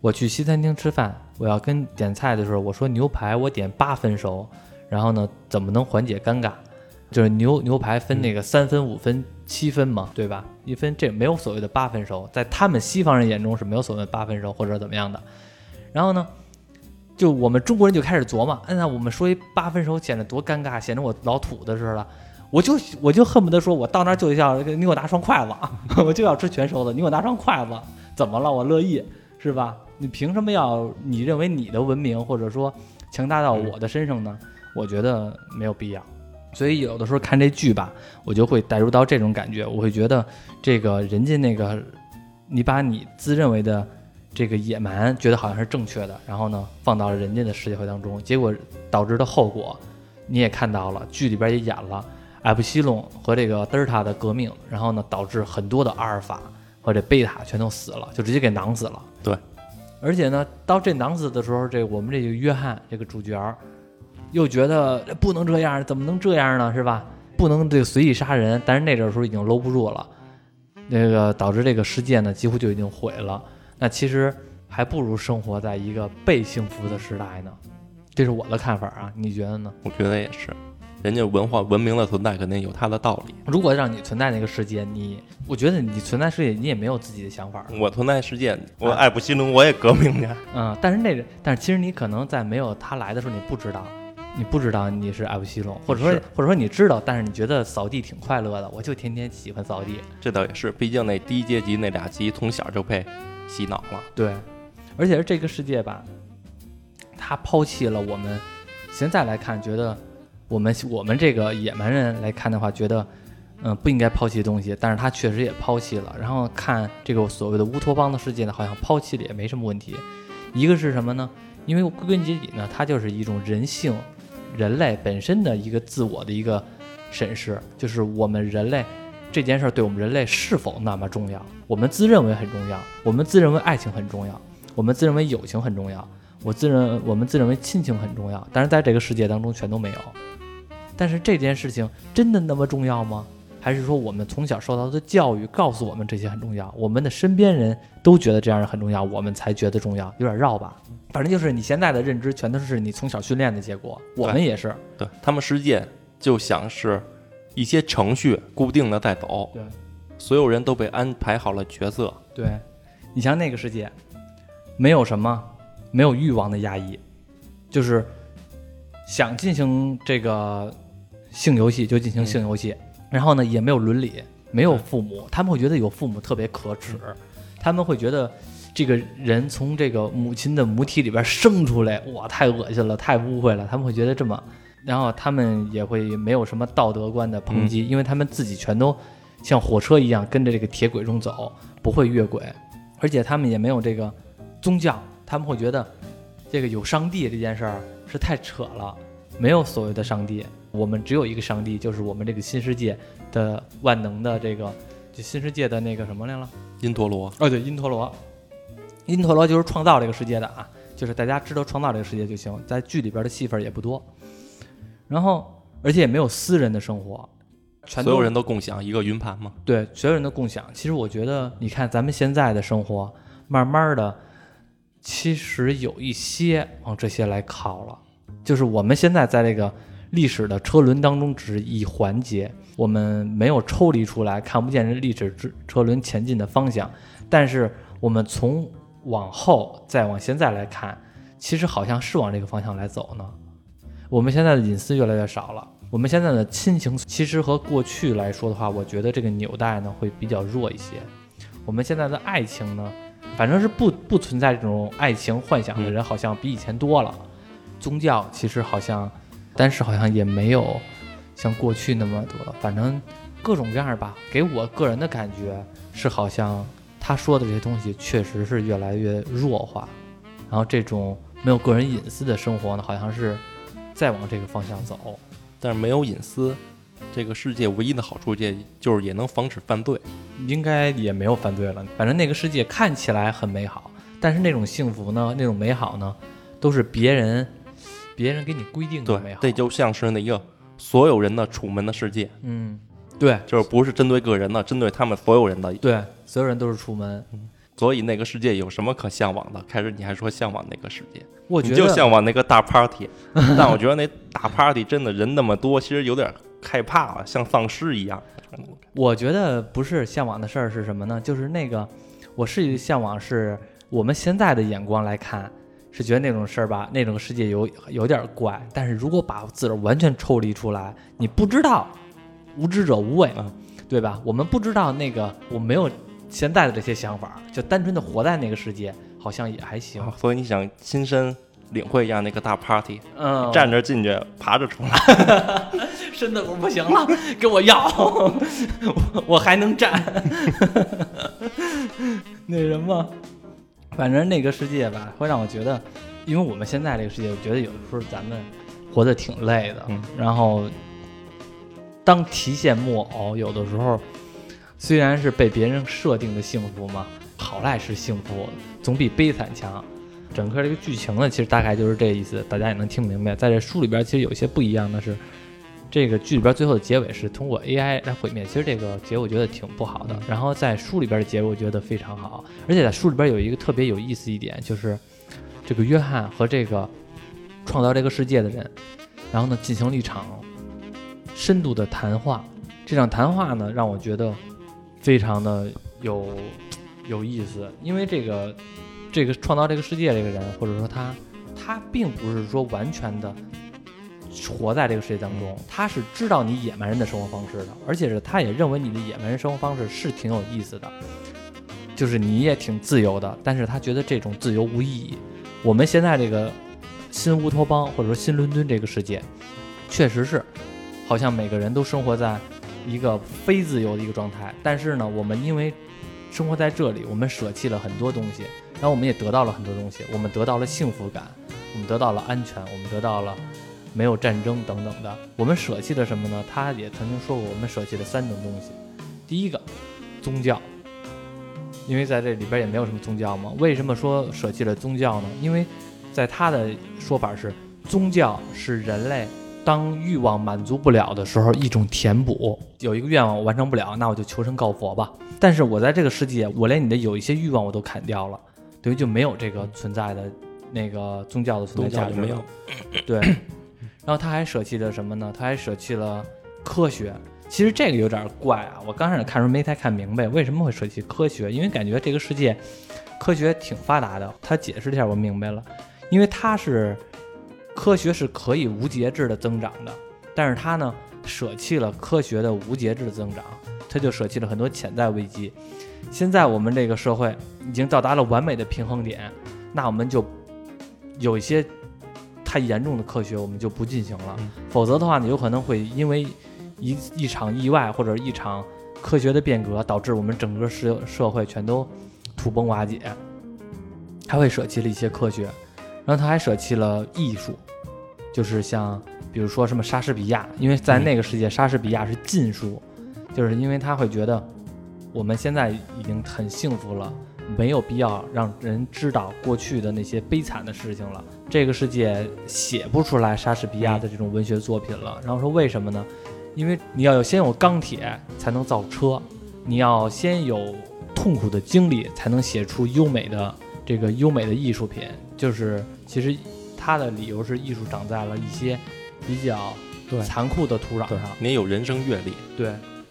我去西餐厅吃饭，我要跟点菜的时候，我说牛排我点八分熟，然后呢怎么能缓解尴尬？就是牛牛排分那个三分、五分、七分嘛，对吧？一分这没有所谓的八分熟，在他们西方人眼中是没有所谓的八分熟或者怎么样的。然后呢，就我们中国人就开始琢磨，哎那我们说一八分熟显得多尴尬，显得我老土的似的。我就我就恨不得说，我到那儿就要你给我拿双筷子，(laughs) 我就要吃全熟的，你给我拿双筷子，怎么了？我乐意，是吧？你凭什么要你认为你的文明或者说强大到我的身上呢？我觉得没有必要。所以有的时候看这剧吧，我就会带入到这种感觉，我会觉得这个人家那个，你把你自认为的这个野蛮，觉得好像是正确的，然后呢放到了人家的世界会当中，结果导致的后果你也看到了，剧里边也演了。艾普西龙和这个德尔塔的革命，然后呢，导致很多的阿尔法和这贝塔全都死了，就直接给囊死了。对，而且呢，到这囊死的时候，这我们这个约翰这个主角又觉得不能这样，怎么能这样呢？是吧？不能这随意杀人。但是那阵时候已经搂不住了，那个导致这个世界呢几乎就已经毁了。那其实还不如生活在一个被幸福的时代呢。这是我的看法啊，你觉得呢？我觉得也是。人家文化文明的存在肯定有它的道理。如果让你存在那个世界，你我觉得你存在世界，你也没有自己的想法。我存在世界，我爱不西龙，我也革命去。嗯，但是那个，但是其实你可能在没有他来的时候，你不知道，你不知道你是爱不西龙，或者说或者说你知道，但是你觉得扫地挺快乐的，我就天天喜欢扫地。这倒也是，毕竟那低阶级那俩级从小就被洗脑了。对，而且是这个世界吧，他抛弃了我们，现在来看觉得。我们我们这个野蛮人来看的话，觉得，嗯，不应该抛弃东西，但是他确实也抛弃了。然后看这个所谓的乌托邦的世界呢，好像抛弃了也没什么问题。一个是什么呢？因为归根结底呢，它就是一种人性，人类本身的一个自我的一个审视，就是我们人类这件事对我们人类是否那么重要？我们自认为很重要，我们自认为爱情很重要，我们自认为友情很重要。我自认我们自认为亲情很重要，但是在这个世界当中全都没有。但是这件事情真的那么重要吗？还是说我们从小受到的教育告诉我们这些很重要，我们的身边人都觉得这样很重要，我们才觉得重要？有点绕吧。反正就是你现在的认知全都是你从小训练的结果，我们也是。对他们世界就像是一些程序固定的在走，对，所有人都被安排好了角色。对，你像那个世界，没有什么，没有欲望的压抑，就是想进行这个性游戏就进行性游戏，然后呢也没有伦理，没有父母，他们会觉得有父母特别可耻，他们会觉得这个人从这个母亲的母体里边生出来，哇，太恶心了，太污秽了，他们会觉得这么，然后他们也会没有什么道德观的抨击，因为他们自己全都像火车一样跟着这个铁轨中走，不会越轨，而且他们也没有这个宗教，他们会觉得这个有上帝这件事儿是太扯了，没有所谓的上帝，我们只有一个上帝，就是我们这个新世界的万能的这个，就新世界的那个什么来了？因陀罗，哦，对，因陀罗，因陀罗就是创造这个世界的啊，就是大家知道创造这个世界就行，在剧里边的戏份也不多，然后而且也没有私人的生活，全都所有人都共享一个云盘嘛。对，所有人都共享。其实我觉得，你看咱们现在的生活，慢慢的，其实有一些往这些来靠了。就是我们现在在这个历史的车轮当中，只是一环节，我们没有抽离出来，看不见这历史之车轮前进的方向。但是我们从往后再往现在来看，其实好像是往这个方向来走呢。我们现在的隐私越来越少了，我们现在的亲情其实和过去来说的话，我觉得这个纽带呢会比较弱一些。我们现在的爱情呢，反正是不不存在这种爱情幻想的人，好像比以前多了。宗教其实好像，但是好像也没有像过去那么多。反正各种各样吧，给我个人的感觉是好像他说的这些东西确实是越来越弱化，然后这种没有个人隐私的生活呢，好像是再往这个方向走。但是没有隐私，这个世界唯一的好处也就是也能防止犯罪。应该也没有犯罪了。反正那个世界看起来很美好，但是那种幸福呢，那种美好呢，都是别人别人给你规定的对美好。，这就像是那一个所有人的楚门的世界，嗯，对就是不是针对个人的，针对他们所有人的。对，所有人都是楚门。所以那个世界有什么可向往的？开始你还说向往那个世界，我觉得你就向往那个大 party，(laughs) 但我觉得那大 party 真的人那么多，其实有点害怕了，像丧尸一样。我觉得不是向往的事儿是什么呢？就是那个，我是向往是我们现在的眼光来看，是觉得那种事儿吧，那种世界有有点怪。但是如果把自个儿完全抽离出来，你不知道，无知者无畏嗯，对吧？我们不知道那个，我没有现在的这些想法，就单纯的活在那个世界，好像也还行。所以你想亲身领会一下那个大 party，嗯，站着进去，爬着出来。身子骨不行了，(laughs) 给我要，我 (laughs) 我还能站。(laughs) 那什么，反正那个世界吧，会让我觉得，因为我们现在这个世界，我觉得有的时候咱们活得挺累的。嗯然后，当提线木偶，有的时候虽然是被别人设定的幸福嘛，好赖是幸福，总比悲惨强。整个这个剧情呢，其实大概就是这意思，大家也能听明白。在这书里边，其实有些不一样的是，这个剧里边最后的结尾是通过 AI 来毁灭。其实这个结尾我觉得挺不好的。然后在书里边的结尾我觉得非常好，而且在书里边有一个特别有意思一点，就是这个约翰和这个创造这个世界的人，然后呢进行了一场深度的谈话。这场谈话呢让我觉得非常的有有意思，因为这个这个创造这个世界这个人，或者说他他并不是说完全的活在这个世界当中，他是知道你野蛮人的生活方式的，而且是他也认为你的野蛮人生活方式是挺有意思的，就是你也挺自由的，但是他觉得这种自由无意义。我们现在这个新乌托邦或者说新伦敦这个世界，确实是好像每个人都生活在一个非自由的一个状态，但是呢，我们因为生活在这里，我们舍弃了很多东西，然后我们也得到了很多东西，我们得到了幸福感，我们得到了安全，我们得到了没有战争等等的。我们舍弃了什么呢？他也曾经说过，我们舍弃了三种东西。第一个，宗教，因为在这里边也没有什么宗教嘛。为什么说舍弃了宗教呢？因为在他的说法是，宗教是人类当欲望满足不了的时候一种填补。有一个愿望我完成不了，那我就求神告佛吧。但是我在这个世界，我连你的有一些欲望我都砍掉了，等于就没有这个存在的那个宗教的存在价值了宗教就没有。对，然后他还舍弃了什么呢？他还舍弃了科学。其实这个有点怪啊，我刚开始看时候没太看明白为什么会舍弃科学，因为感觉这个世界科学挺发达的。他解释一下，我明白了，因为他是科学是可以无节制的增长的，但是它呢舍弃了科学的无节制的增长，它就舍弃了很多潜在危机。现在我们这个社会已经到达了完美的平衡点，那我们就有一些太严重的科学我们就不进行了，嗯否则的话呢，有可能会因为一一场意外或者一场科学的变革，导致我们整个社社会全都土崩瓦解。他会舍弃了一些科学，然后他还舍弃了艺术，就是像比如说什么莎士比亚，因为在嗯那个世界，莎士比亚是禁书，就是因为他会觉得我们现在已经很幸福了，没有必要让人知道过去的那些悲惨的事情了。这个世界写不出来莎士比亚的这种文学作品了。然后说为什么呢？因为你要有先有钢铁才能造车，你要先有痛苦的经历才能写出优美的这个优美的艺术品。就是其实他的理由是艺术长在了一些比较对残酷的土壤上。，你也有人生阅历，对，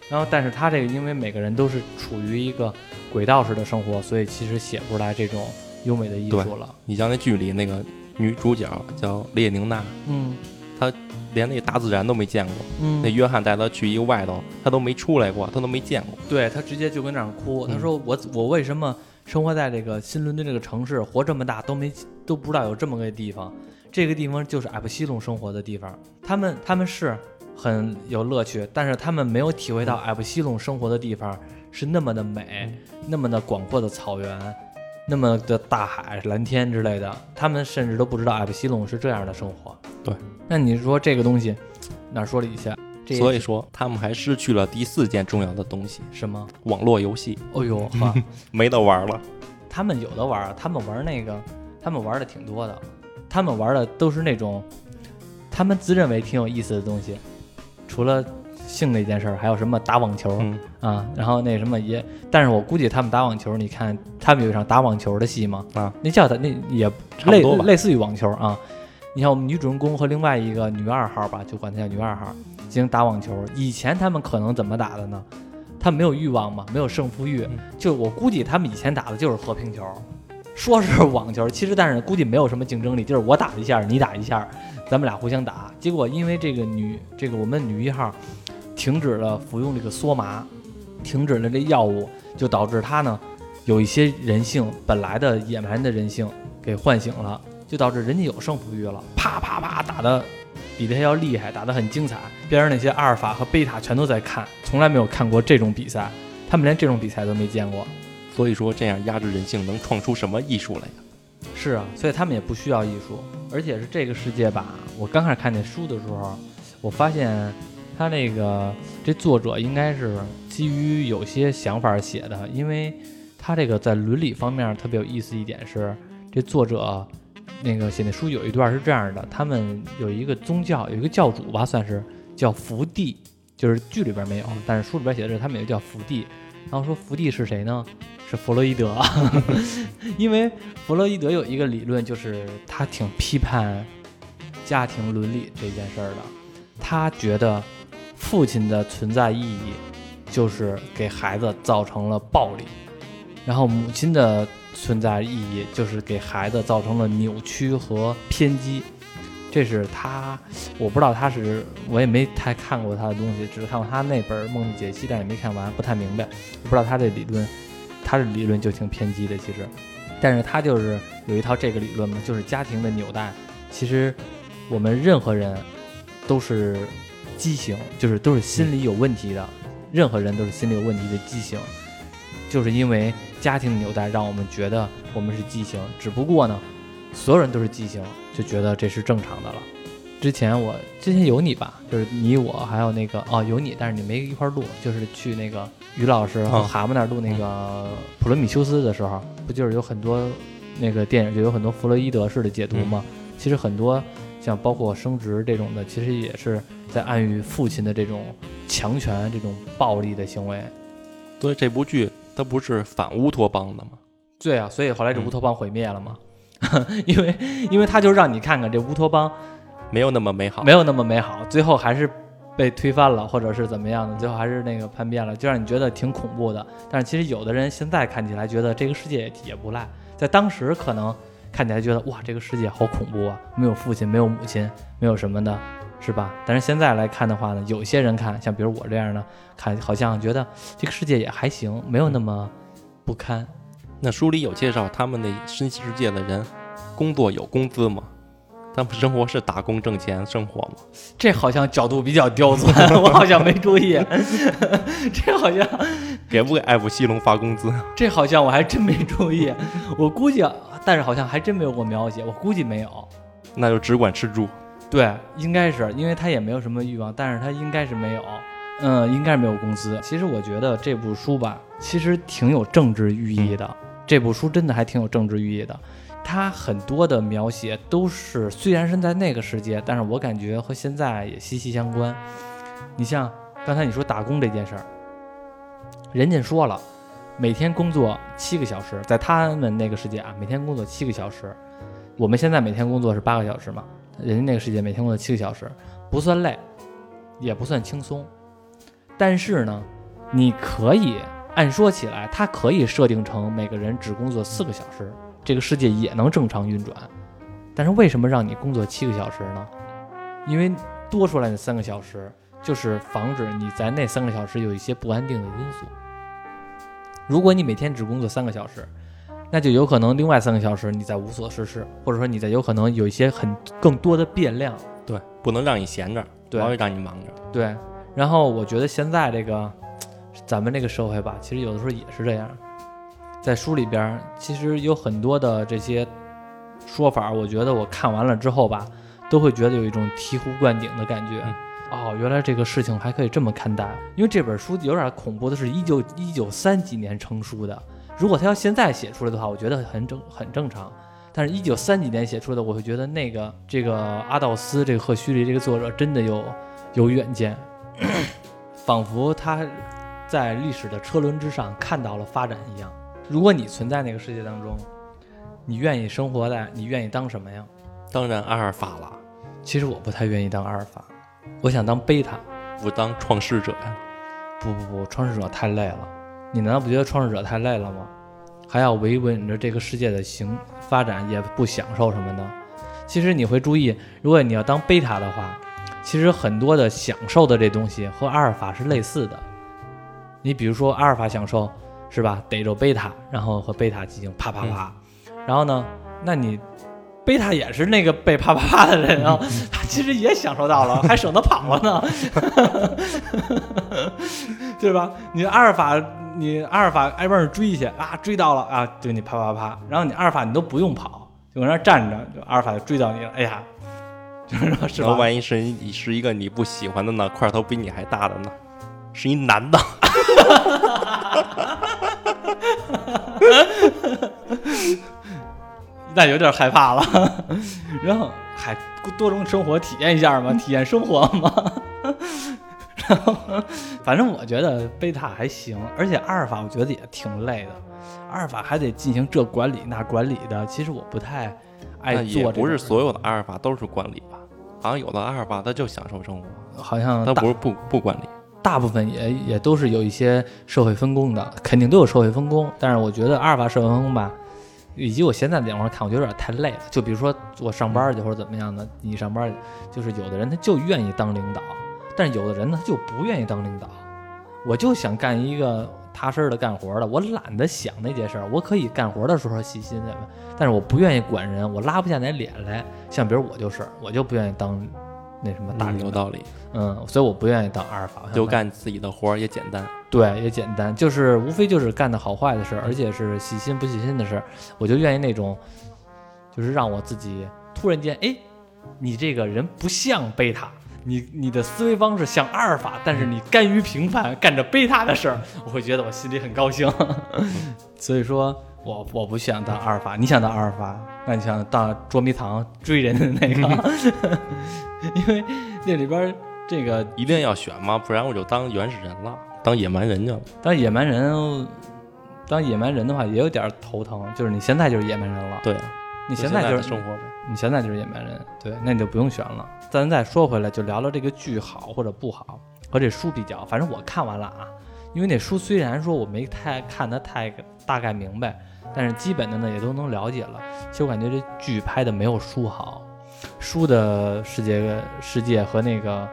然后但是他这个因为每个人都是处于一个轨道式的生活，所以其实写不出来这种优美的艺术了。你像那剧里那个女主角叫列宁娜，嗯她连那大自然都没见过。嗯那约翰带她去一个外头，她都没出来过，她都没见过。对她直接就跟那儿哭，他嗯说我我为什么生活在这个新伦敦这个城市，活这么大都没都不知道有这么个地方，这个地方就是埃普西隆生活的地方。他们他们是很有乐趣，但是他们没有体会到埃普西隆生活的地方是那么的美，那么的广阔的草原。那么的大海、蓝天之类的，他们甚至都不知道埃普西隆是这样的生活。对，那你说这个东西哪儿说理去？所以说，他们还失去了第四件重要的东西什么？——网络游戏，哦呦 (laughs) 呵，没得玩了。他们有的玩，他们玩那个，他们玩的挺多的，他们玩的都是那种他们自认为挺有意思的东西，除了性那件事儿，还有什么打网球、嗯，啊，然后那什么也，但是我估计他们打网球，你看他们有一场打网球的戏吗？啊，那叫他那也类类似于网球啊。你像我们女主人公和另外一个女二号吧，就管她叫女二号，进行打网球。以前他们可能怎么打的呢？他们没有欲望嘛，没有胜负欲，嗯就我估计他们以前打的就是和平球，说是网球，其实但是估计没有什么竞争力，就是我打一下，你打一下，咱们俩互相打。结果因为这个女这个我们女一号停止了服用这个缩麻，停止了这药物，就导致她呢有一些人性本来的野蛮的人性给唤醒了，就导致人家有胜负欲了，啪啪啪打的比他要厉害，打得很精彩。边上那些阿尔法和贝塔全都在看，从来没有看过这种比赛，他们连这种比赛都没见过。所以说这样压制人性，能创出什么艺术来呀？是啊，所以他们也不需要艺术，而且是这个世界吧。我刚开始看那书的时候，我发现他那个这作者应该是基于有些想法写的，因为他这个在伦理方面特别有意思一点是，这作者那个写那书有一段是这样的，他们有一个宗教，有一个教主吧，算是叫福地，就是剧里边没有，但是书里边写的是他们有个叫福地，然后说福地是谁呢？是弗洛伊德，(laughs) 因为弗洛伊德有一个理论，就是他挺批判家庭伦理这件事儿的。他觉得父亲的存在意义就是给孩子造成了暴力，然后母亲的存在意义就是给孩子造成了扭曲和偏激。这是他，我不知道他是，我也没太看过他的东西，只是看过他那本《梦的解析》，但也没看完，不太明白。我不知道他这理论，他的理论就挺偏激的，其实。但是他就是有一套这个理论嘛，就是家庭的纽带。其实我们任何人都是畸形，就是都是心理有问题的，任何人都是心理有问题的畸形，就是因为家庭的纽带让我们觉得我们是畸形，只不过呢，所有人都是畸形，就觉得这是正常的了。之前我之前有你吧，就是你我还有那个哦有你，但是你没一块儿录，就是去那个于老师和啊蛤蟆那儿录那个普罗米修斯的时候，不就是有很多那个电影就有很多弗洛伊德式的解读嘛。其实很多像包括生殖这种的，其实也是在暗喻父亲的这种强权、这种暴力的行为。所以这部剧它不是反乌托邦的吗？对啊，所以后来这乌托邦毁灭了嘛，(laughs) 因为因为他就让你看看这乌托邦没有那么美好，没有那么美好，最后还是被推翻了，或者是怎么样的，最后还是那个叛变了，就让你觉得挺恐怖的。但是其实有的人现在看起来觉得这个世界也也不赖，在当时可能看起来觉得哇，这个世界好恐怖啊，没有父亲，没有母亲，没有什么的，是吧？但是现在来看的话呢，有些人看，像比如我这样的看，好像觉得这个世界也还行，没有那么不堪。那书里有介绍他们的新世界的人，工作有工资吗？他们生活是打工挣钱生活吗？这好像角度比较刁钻，(laughs) 我好像没注意。(laughs) 这好像 (laughs) 给不给艾弗西龙发工资？这好像我还真没注意。我估计，但是好像还真没有过描写，我估计没有。那就只管吃猪。对，应该是因为他也没有什么欲望，但是他应该是没有。嗯，应该是没有工资。其实我觉得这部书吧，其实挺有政治寓意的。这部书真的还挺有政治寓意的，它很多的描写都是虽然是在那个世界，但是我感觉和现在也息息相关。你像刚才你说打工这件事儿，人家说了，每天工作七个小时，在他们那个世界啊，每天工作七个小时。我们现在每天工作是八个小时嘛，人家那个世界每天工作七个小时，不算累，也不算轻松。但是呢，你可以。按说起来，它可以设定成每个人只工作四个小时，这个世界也能正常运转。但是为什么让你工作七个小时呢？因为多出来的三个小时就是防止你在那三个小时有一些不安定的因素。如果你每天只工作三个小时，那就有可能另外三个小时你在无所事事，或者说你在有可能有一些很更多的变量。对，不能让你闲着，对，会让你忙着。对，然后我觉得现在这个。咱们这个社会吧，其实有的时候也是这样。在书里边，其实有很多的这些说法，我觉得我看完了之后吧，都会觉得有一种醍醐灌顶的感觉。哦，原来这个事情还可以这么看待。因为这本书有点恐怖的是，一九一九三几年成书的。如果他要现在写出来的话，我觉得很正很正常。但是，一九三几年写出来的，我会觉得那个这个阿道斯这个赫胥黎这个作者真的有有远见，(coughs) 仿佛他。在历史的车轮之上看到了发展一样。如果你存在那个世界当中，你愿意生活在？你愿意当什么呀？当然阿尔法了。其实我不太愿意当阿尔法，我想当贝塔。不当创世者呀？不不不，创世者太累了。你难道不觉得创世者太累了吗？还要维稳着这个世界的行发展，也不享受什么的。其实你会注意，如果你要当贝塔的话，其实很多的享受的这东西和阿尔法是类似的。你比如说阿尔法享受是吧？逮着贝塔，然后和贝塔进行啪啪啪，然后呢，那你贝塔也是那个被啪啪啪的人啊，他其实也享受到了，(laughs) 还省得跑了呢，(laughs) 对吧？你阿尔法，你阿尔法挨边追去啊，追到了啊，对你啪啪啪，然后你阿尔法你都不用跑，就搁那站着，就阿尔法就追到你了，哎呀，(laughs) 就是说，是吧？万一是你是一个你不喜欢的呢，块头比你还大的呢，是一男的。那有点害怕了。(laughs) 然后还多种生活体验一下嘛，体验生活嘛。(laughs) 然后反正我觉得贝塔还行，而且阿尔法我觉得也挺累的。阿尔法还得进行这管理那管理的，其实我不太爱做。不是所有的阿尔法都是管理吧？好像有的阿尔法他就享受生活，好像他不是不不管理。大部分也也都是有一些社会分工的，肯定都有社会分工。但是我觉得阿尔法社会分工吧，以及我现在的眼光看，我觉得有点太累了。就比如说我上班去或者怎么样的，你上班，就是有的人他就愿意当领导，但是有的人他就不愿意当领导。我就想干一个踏实的干活的，我懒得想那件事儿。我可以干活的时候细心的，但是我不愿意管人，我拉不下那脸来。像比如我就是，我就不愿意当。那什么大有道理，嗯，所以我不愿意当阿尔法，就干自己的活儿也简单，对，也简单，就是无非就是干的好坏的事儿，而且是细心不细心的事儿，我就愿意那种，就是让我自己突然间，哎，你这个人不像贝塔，你你的思维方式像阿尔法，但是你甘于平凡，干着贝塔的事儿，我会觉得我心里很高兴。(laughs) 所以说，我我不想当阿尔法，你想当阿尔法，那你想大捉迷藏追人的那个，(laughs) 因为那里边这个一定要选吗？不然我就当原始人了，当野蛮人去了。当野蛮人，当野蛮人的话也有点头疼，就是你现在就是野蛮人了，对啊，你现在就是的生活呗。你现在就是野蛮人，对，那你就不用选了。咱再说回来，就聊聊这个剧好或者不好，和这书比较。反正我看完了啊，因为那书虽然说我没太看得太大概明白，但是基本的呢也都能了解了。其实我感觉这剧拍的没有书好，书的世界世界和那个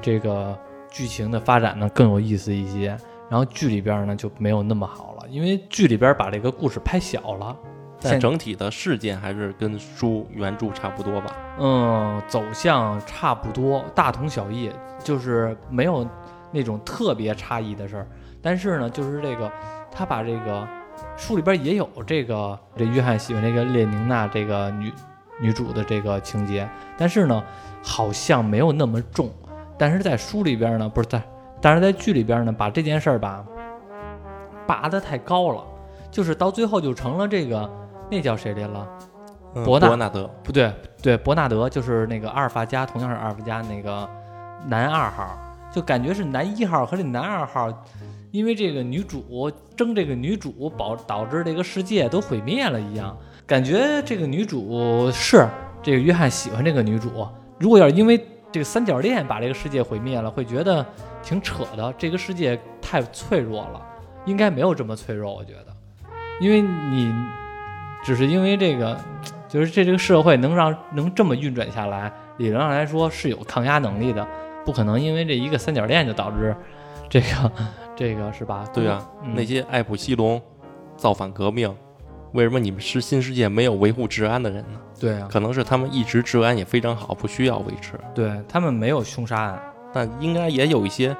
这个剧情的发展呢更有意思一些。然后剧里边呢就没有那么好了，因为剧里边把这个故事拍小了。但整体的事件还是跟书原著差不多吧。嗯，走向差不多，大同小异，就是没有那种特别差异的事儿。但是呢，就是这个他把这个书里边也有这个这约翰喜欢这个列宁娜这个女女主的这个情节，但是呢，好像没有那么重。但是在书里边呢，不是在，但是在剧里边呢，把这件事儿吧拔得太高了，就是到最后就成了这个那叫谁来了？嗯伯纳伯纳德，不对，对，伯纳德就是那个阿尔法加，同样是阿尔法加那个男二号，就感觉是男一号和这男二号，因为这个女主争这个女主，保导致这个世界都毁灭了一样，感觉这个女主是这个约翰喜欢这个女主，如果要是因为这个三角恋把这个世界毁灭了，会觉得挺扯的，这个世界太脆弱了，应该没有这么脆弱，我觉得，因为你只是因为这个。就是这这个社会能让能这么运转下来，理论上来说是有抗压能力的，不可能因为这一个三角恋就导致这个这个是吧？对啊，嗯那些爱普西龙造反革命，为什么你们是新世界没有维护治安的人呢？对啊，可能是他们一直治安也非常好，不需要维持，对他们没有凶杀案，但应该也有一些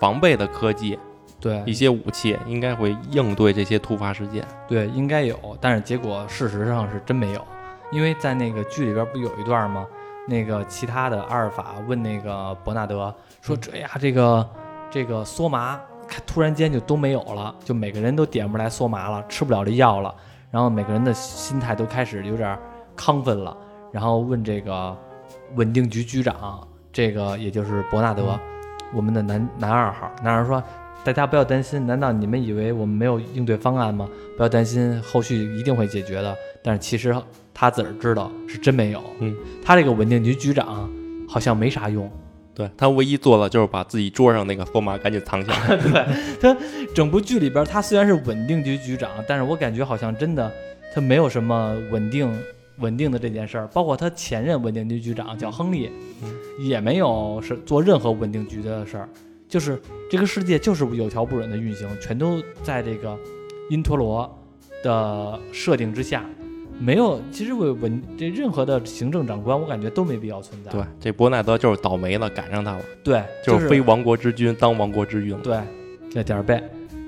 防备的科技，对一些武器，应该会应对这些突发事件。对应该有，但是结果事实上是真没有，因为在那个剧里边不有一段吗？那个其他的阿尔法问那个伯纳德说：“这呀，这个这个梭麻，看突然间就都没有了，就每个人都点不来缩麻了，吃不了这药了，然后每个人的心态都开始有点亢奋了。然后问这个稳定局局长，这个也就是伯纳德，我们的男男二号，男二号说。”大家不要担心，难道你们以为我们没有应对方案吗？不要担心，后续一定会解决的。但是其实他自个儿知道是真没有。嗯，他这个稳定局局长好像没啥用。对他唯一做的就是把自己桌上那个索马赶紧藏起来。(laughs) 对他整部剧里边，他虽然是稳定局局长，但是我感觉好像真的他没有什么稳定稳定的这件事儿。包括他前任稳定局局长叫亨利，也没有是做任何稳定局的事儿。就是这个世界就是有条不紊的运行，全都在这个因陀罗的设定之下，没有其实我我这任何的行政长官，我感觉都没必要存在。对，这伯纳德就是倒霉了，赶上他了，对，就是非亡国之君当亡国之君了。对，这点儿背。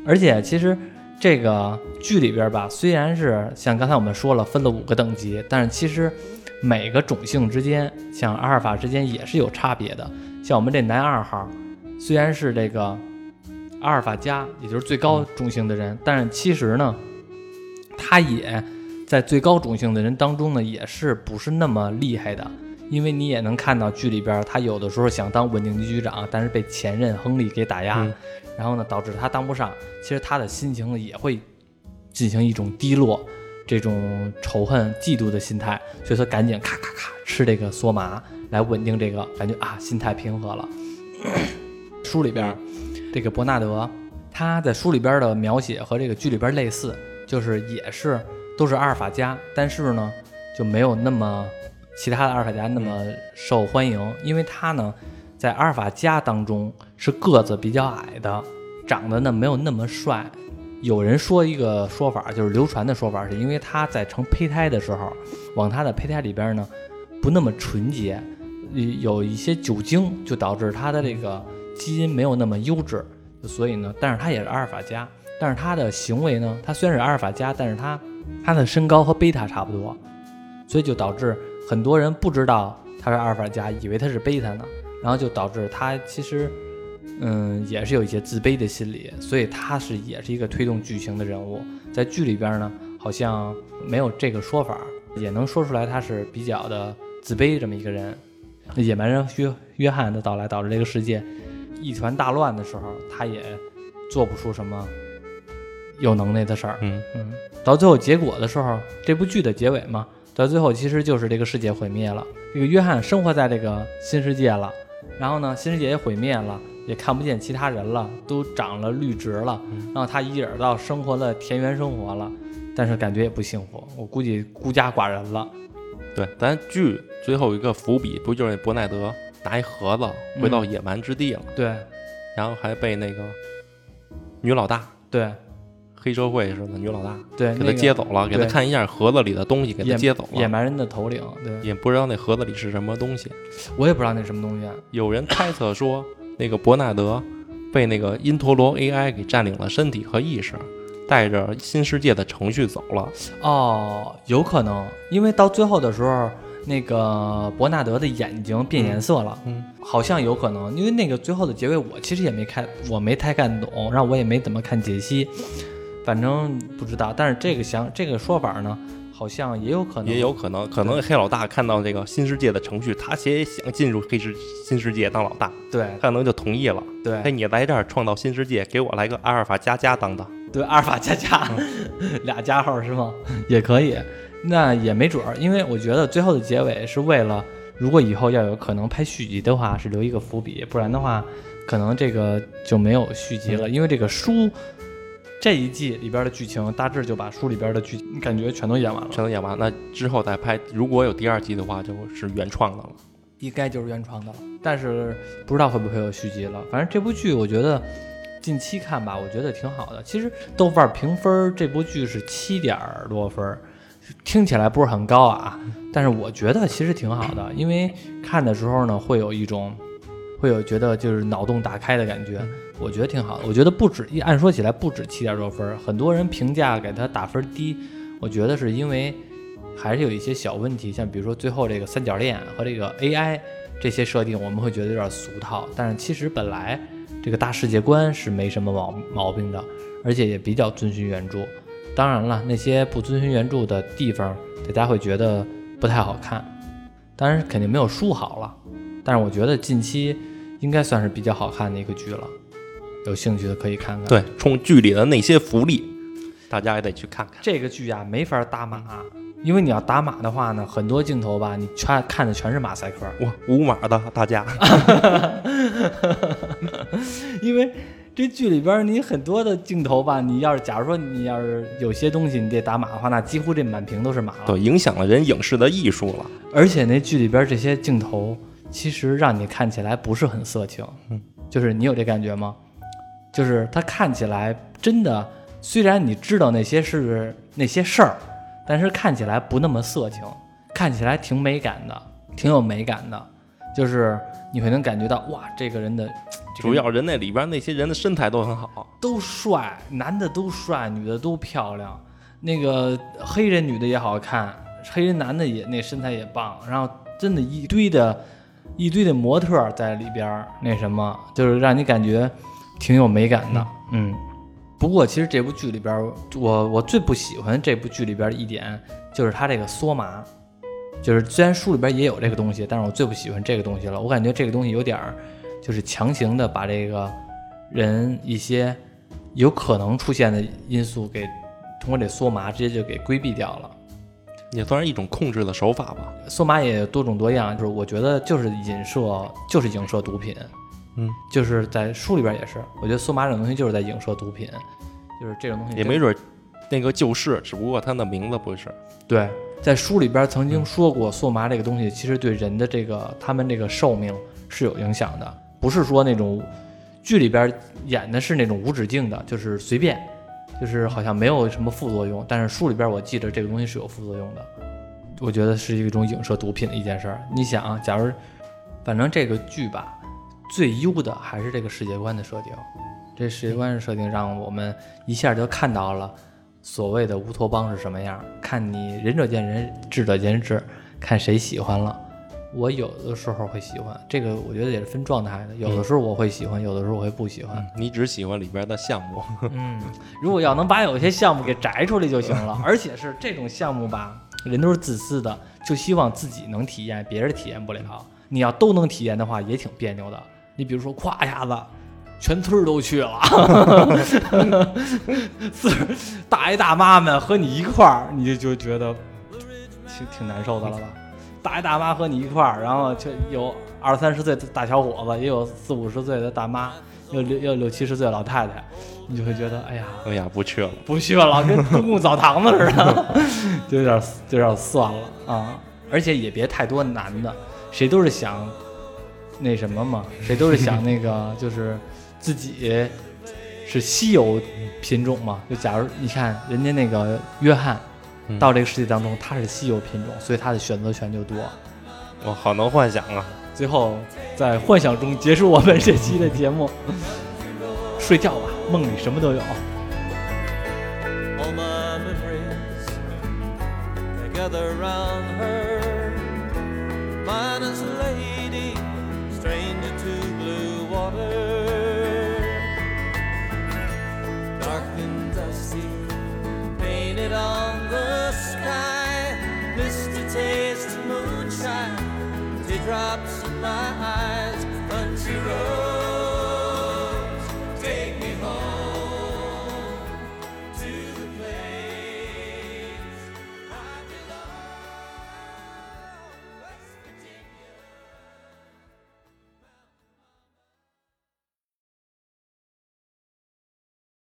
而且其实这个剧里边吧，虽然是像刚才我们说了分了五个等级，但是其实每个种姓之间，像阿尔法之间也是有差别的。像我们这男二号，虽然是这个阿尔法加，也就是最高种姓的人，但是其实呢，他也在最高种姓的人当中呢，也是不是那么厉害的。因为你也能看到剧里边，他有的时候想当稳定局局长，但是被前任亨利给打压，嗯然后呢，导致他当不上。其实他的心情呢也会进行一种低落，这种仇恨、嫉妒的心态，所以他赶紧咔咔咔吃这个梭麻来稳定这个感觉啊，心态平和了。书里边，这个伯纳德他在书里边的描写和这个剧里边类似，就是也是都是阿尔法加，但是呢就没有那么其他的阿尔法加那么受欢迎，因为他呢在阿尔法加当中是个子比较矮的，长得呢没有那么帅。有人说一个说法，就是流传的说法，是因为他在成胚胎的时候，往他的胚胎里边呢不那么纯洁，有一些酒精，就导致他的这个基因没有那么优质。所以呢，但是他也是阿尔法加，但是他的行为呢，他虽然是阿尔法加，但是他他的身高和贝塔差不多，所以就导致很多人不知道他是阿尔法加，以为他是贝塔呢，然后就导致他其实，嗯，也是有一些自卑的心理，所以他是也是一个推动剧情的人物，在剧里边呢，好像没有这个说法，也能说出来他是比较的自卑这么一个人。野蛮人约约翰的到来导致这个世界一团大乱的时候，他也做不出什么有能耐的事儿。嗯嗯，到最后结果的时候，这部剧的结尾嘛，到最后其实就是这个世界毁灭了。这个约翰生活在这个新世界了，然后呢，新世界也毁灭了，也看不见其他人了，都长了绿植了。嗯然后他一人到生活了田园生活了，但是感觉也不幸福，我估计孤家寡人了。对，咱剧最后一个伏笔不就是伯奈德拿一盒子回到野蛮之地了，对然后还被那个女老大对黑社会似的女老大对，给他接走了，给他看一下盒子里的东西，给他接走了，野蛮人的头领。对也不知道那盒子里是什么东西。我也不知道那什么东西啊。有人猜测说，那个伯纳德被那个因陀罗 AI 给占领了身体和意识，带着新世界的程序走了。哦，有可能，因为到最后的时候，那个伯纳德的眼睛变颜色了，嗯，好像有可能，因为那个最后的结尾我其实也没看，我没太看懂，然后我也没怎么看解析，反正不知道。但是这个想这个说法呢，好像也有可能，也有可能，可能黑老大看到这个新世界的程序，他也想进入黑世新世界当老大，对他可能就同意了。哎，对你来这儿创造新世界，给我来个阿尔法加加当当。对，阿尔法加加、(laughs) 俩加号是吗？也可以，那也没准儿，因为我觉得最后的结尾是为了，如果以后要有可能拍续集的话，是留一个伏笔，不然的话，可能这个就没有续集了，因为这个书这一季里边的剧情大致就把书里边的剧感觉全都演完了，全都演完，那之后再拍，如果有第二季的话，就是原创的了。应该就是原创的了，但是不知道会不会有续集了。反正这部剧我觉得近期看吧，我觉得挺好的。其实豆瓣评分这部剧是七点多分，听起来不是很高啊，但是我觉得其实挺好的，因为看的时候呢，会有一种会有觉得就是脑洞打开的感觉，我觉得挺好的。我觉得不止一，按说起来不止七点多分，很多人评价给他打分低，我觉得是因为还是有一些小问题，像比如说最后这个三角恋和这个 AI 这些设定，我们会觉得有点俗套，但是其实本来这个大世界观是没什么毛毛病的，而且也比较遵循原著。当然了，那些不遵循原著的地方，大家会觉得不太好看，当然肯定没有书好了。但是我觉得近期应该算是比较好看的一个剧了，有兴趣的可以看看。对，冲剧里的那些福利，大家也得去看看。这个剧啊、没法打码，因为你要打码的话呢，很多镜头吧，你全看的全是马赛克，哇，无码的大家，(laughs) 因为这剧里边你很多的镜头吧，你要是假如说你要是有些东西你得打码的话，那几乎这满屏都是码了。对，影响了人影视的艺术了。而且那剧里边这些镜头，其实让你看起来不是很色情，嗯，就是你有这感觉吗？就是它看起来真的，虽然你知道那些是那些事儿，但是看起来不那么色情，看起来挺美感的，挺有美感的，就是你会能感觉到哇，这个人的主要人那里边那些人的身材都很好，都帅，男的都帅，女的都漂亮，那个黑人女的也好看，黑人男的也那身材也棒，然后真的一堆的，一堆的模特儿在里边儿，那什么，就是让你感觉挺有美感的，嗯。不过其实这部剧里边儿，我我最不喜欢这部剧里边儿的一点就是它这个缩麻，就是虽然书里边也有这个东西，但是我最不喜欢这个东西了。我感觉这个东西有点儿，就是强行的把这个人一些有可能出现的因素给通过这缩麻直接就给规避掉了。也算是一种控制的手法吧。缩麻也多种多样，就是我觉得就是影射，就是影射毒品，嗯，就是在书里边也是，我觉得缩麻这种东西就是在影射毒品，就是这种东西也没准儿那个就是，只不过它的名字不是。对，在书里边曾经说过，缩麻这个东西其实对人的这个他们这个寿命是有影响的，不是说那种剧里边演的是那种无止境的，就是随便，就是好像没有什么副作用。但是书里边我记得这个东西是有副作用的，我觉得是一种影射毒品的一件事儿。你想啊，假如反正这个剧吧，最优的还是这个世界观的设定，这世界观的设定让我们一下就看到了。所谓的乌托邦是什么样？看你仁者见仁，智者见智，看谁喜欢了。我有的时候会喜欢，这个我觉得也是分状态的。有的时候我会喜欢，有的时候我会不喜欢。你只喜欢里边的项目，(laughs) 嗯，如果要能把有些项目给摘出来就行了，而且是这种项目吧，人都是自私的，就希望自己能体验，别人体验不了。你要都能体验的话，也挺别扭的。你比如说，咵一下子，全村儿都去了，四大爷大妈们和你一块儿，你就就觉得挺挺难受的了吧？大爷大妈和你一块儿，然后就有二三十岁的大小伙子，也有四五十岁的大妈，有六有六七十岁的老太太，你就会觉得，哎呀，哎呀，不去了。不去了，跟公共澡堂子似的，(laughs) 就有点就有点算了啊！而且也别太多男的，谁都是想那什么嘛，谁都是想那个 (laughs) 就是自己是稀有品种嘛。就假如你看人家那个约翰嗯到这个世界当中，他是稀有品种，所以他的选择权就多。我好能幻想啊！最后在幻想中结束我们这期的节目，(laughs) 睡觉吧，梦里什么都有。all my memories gather round her drops in my eyes.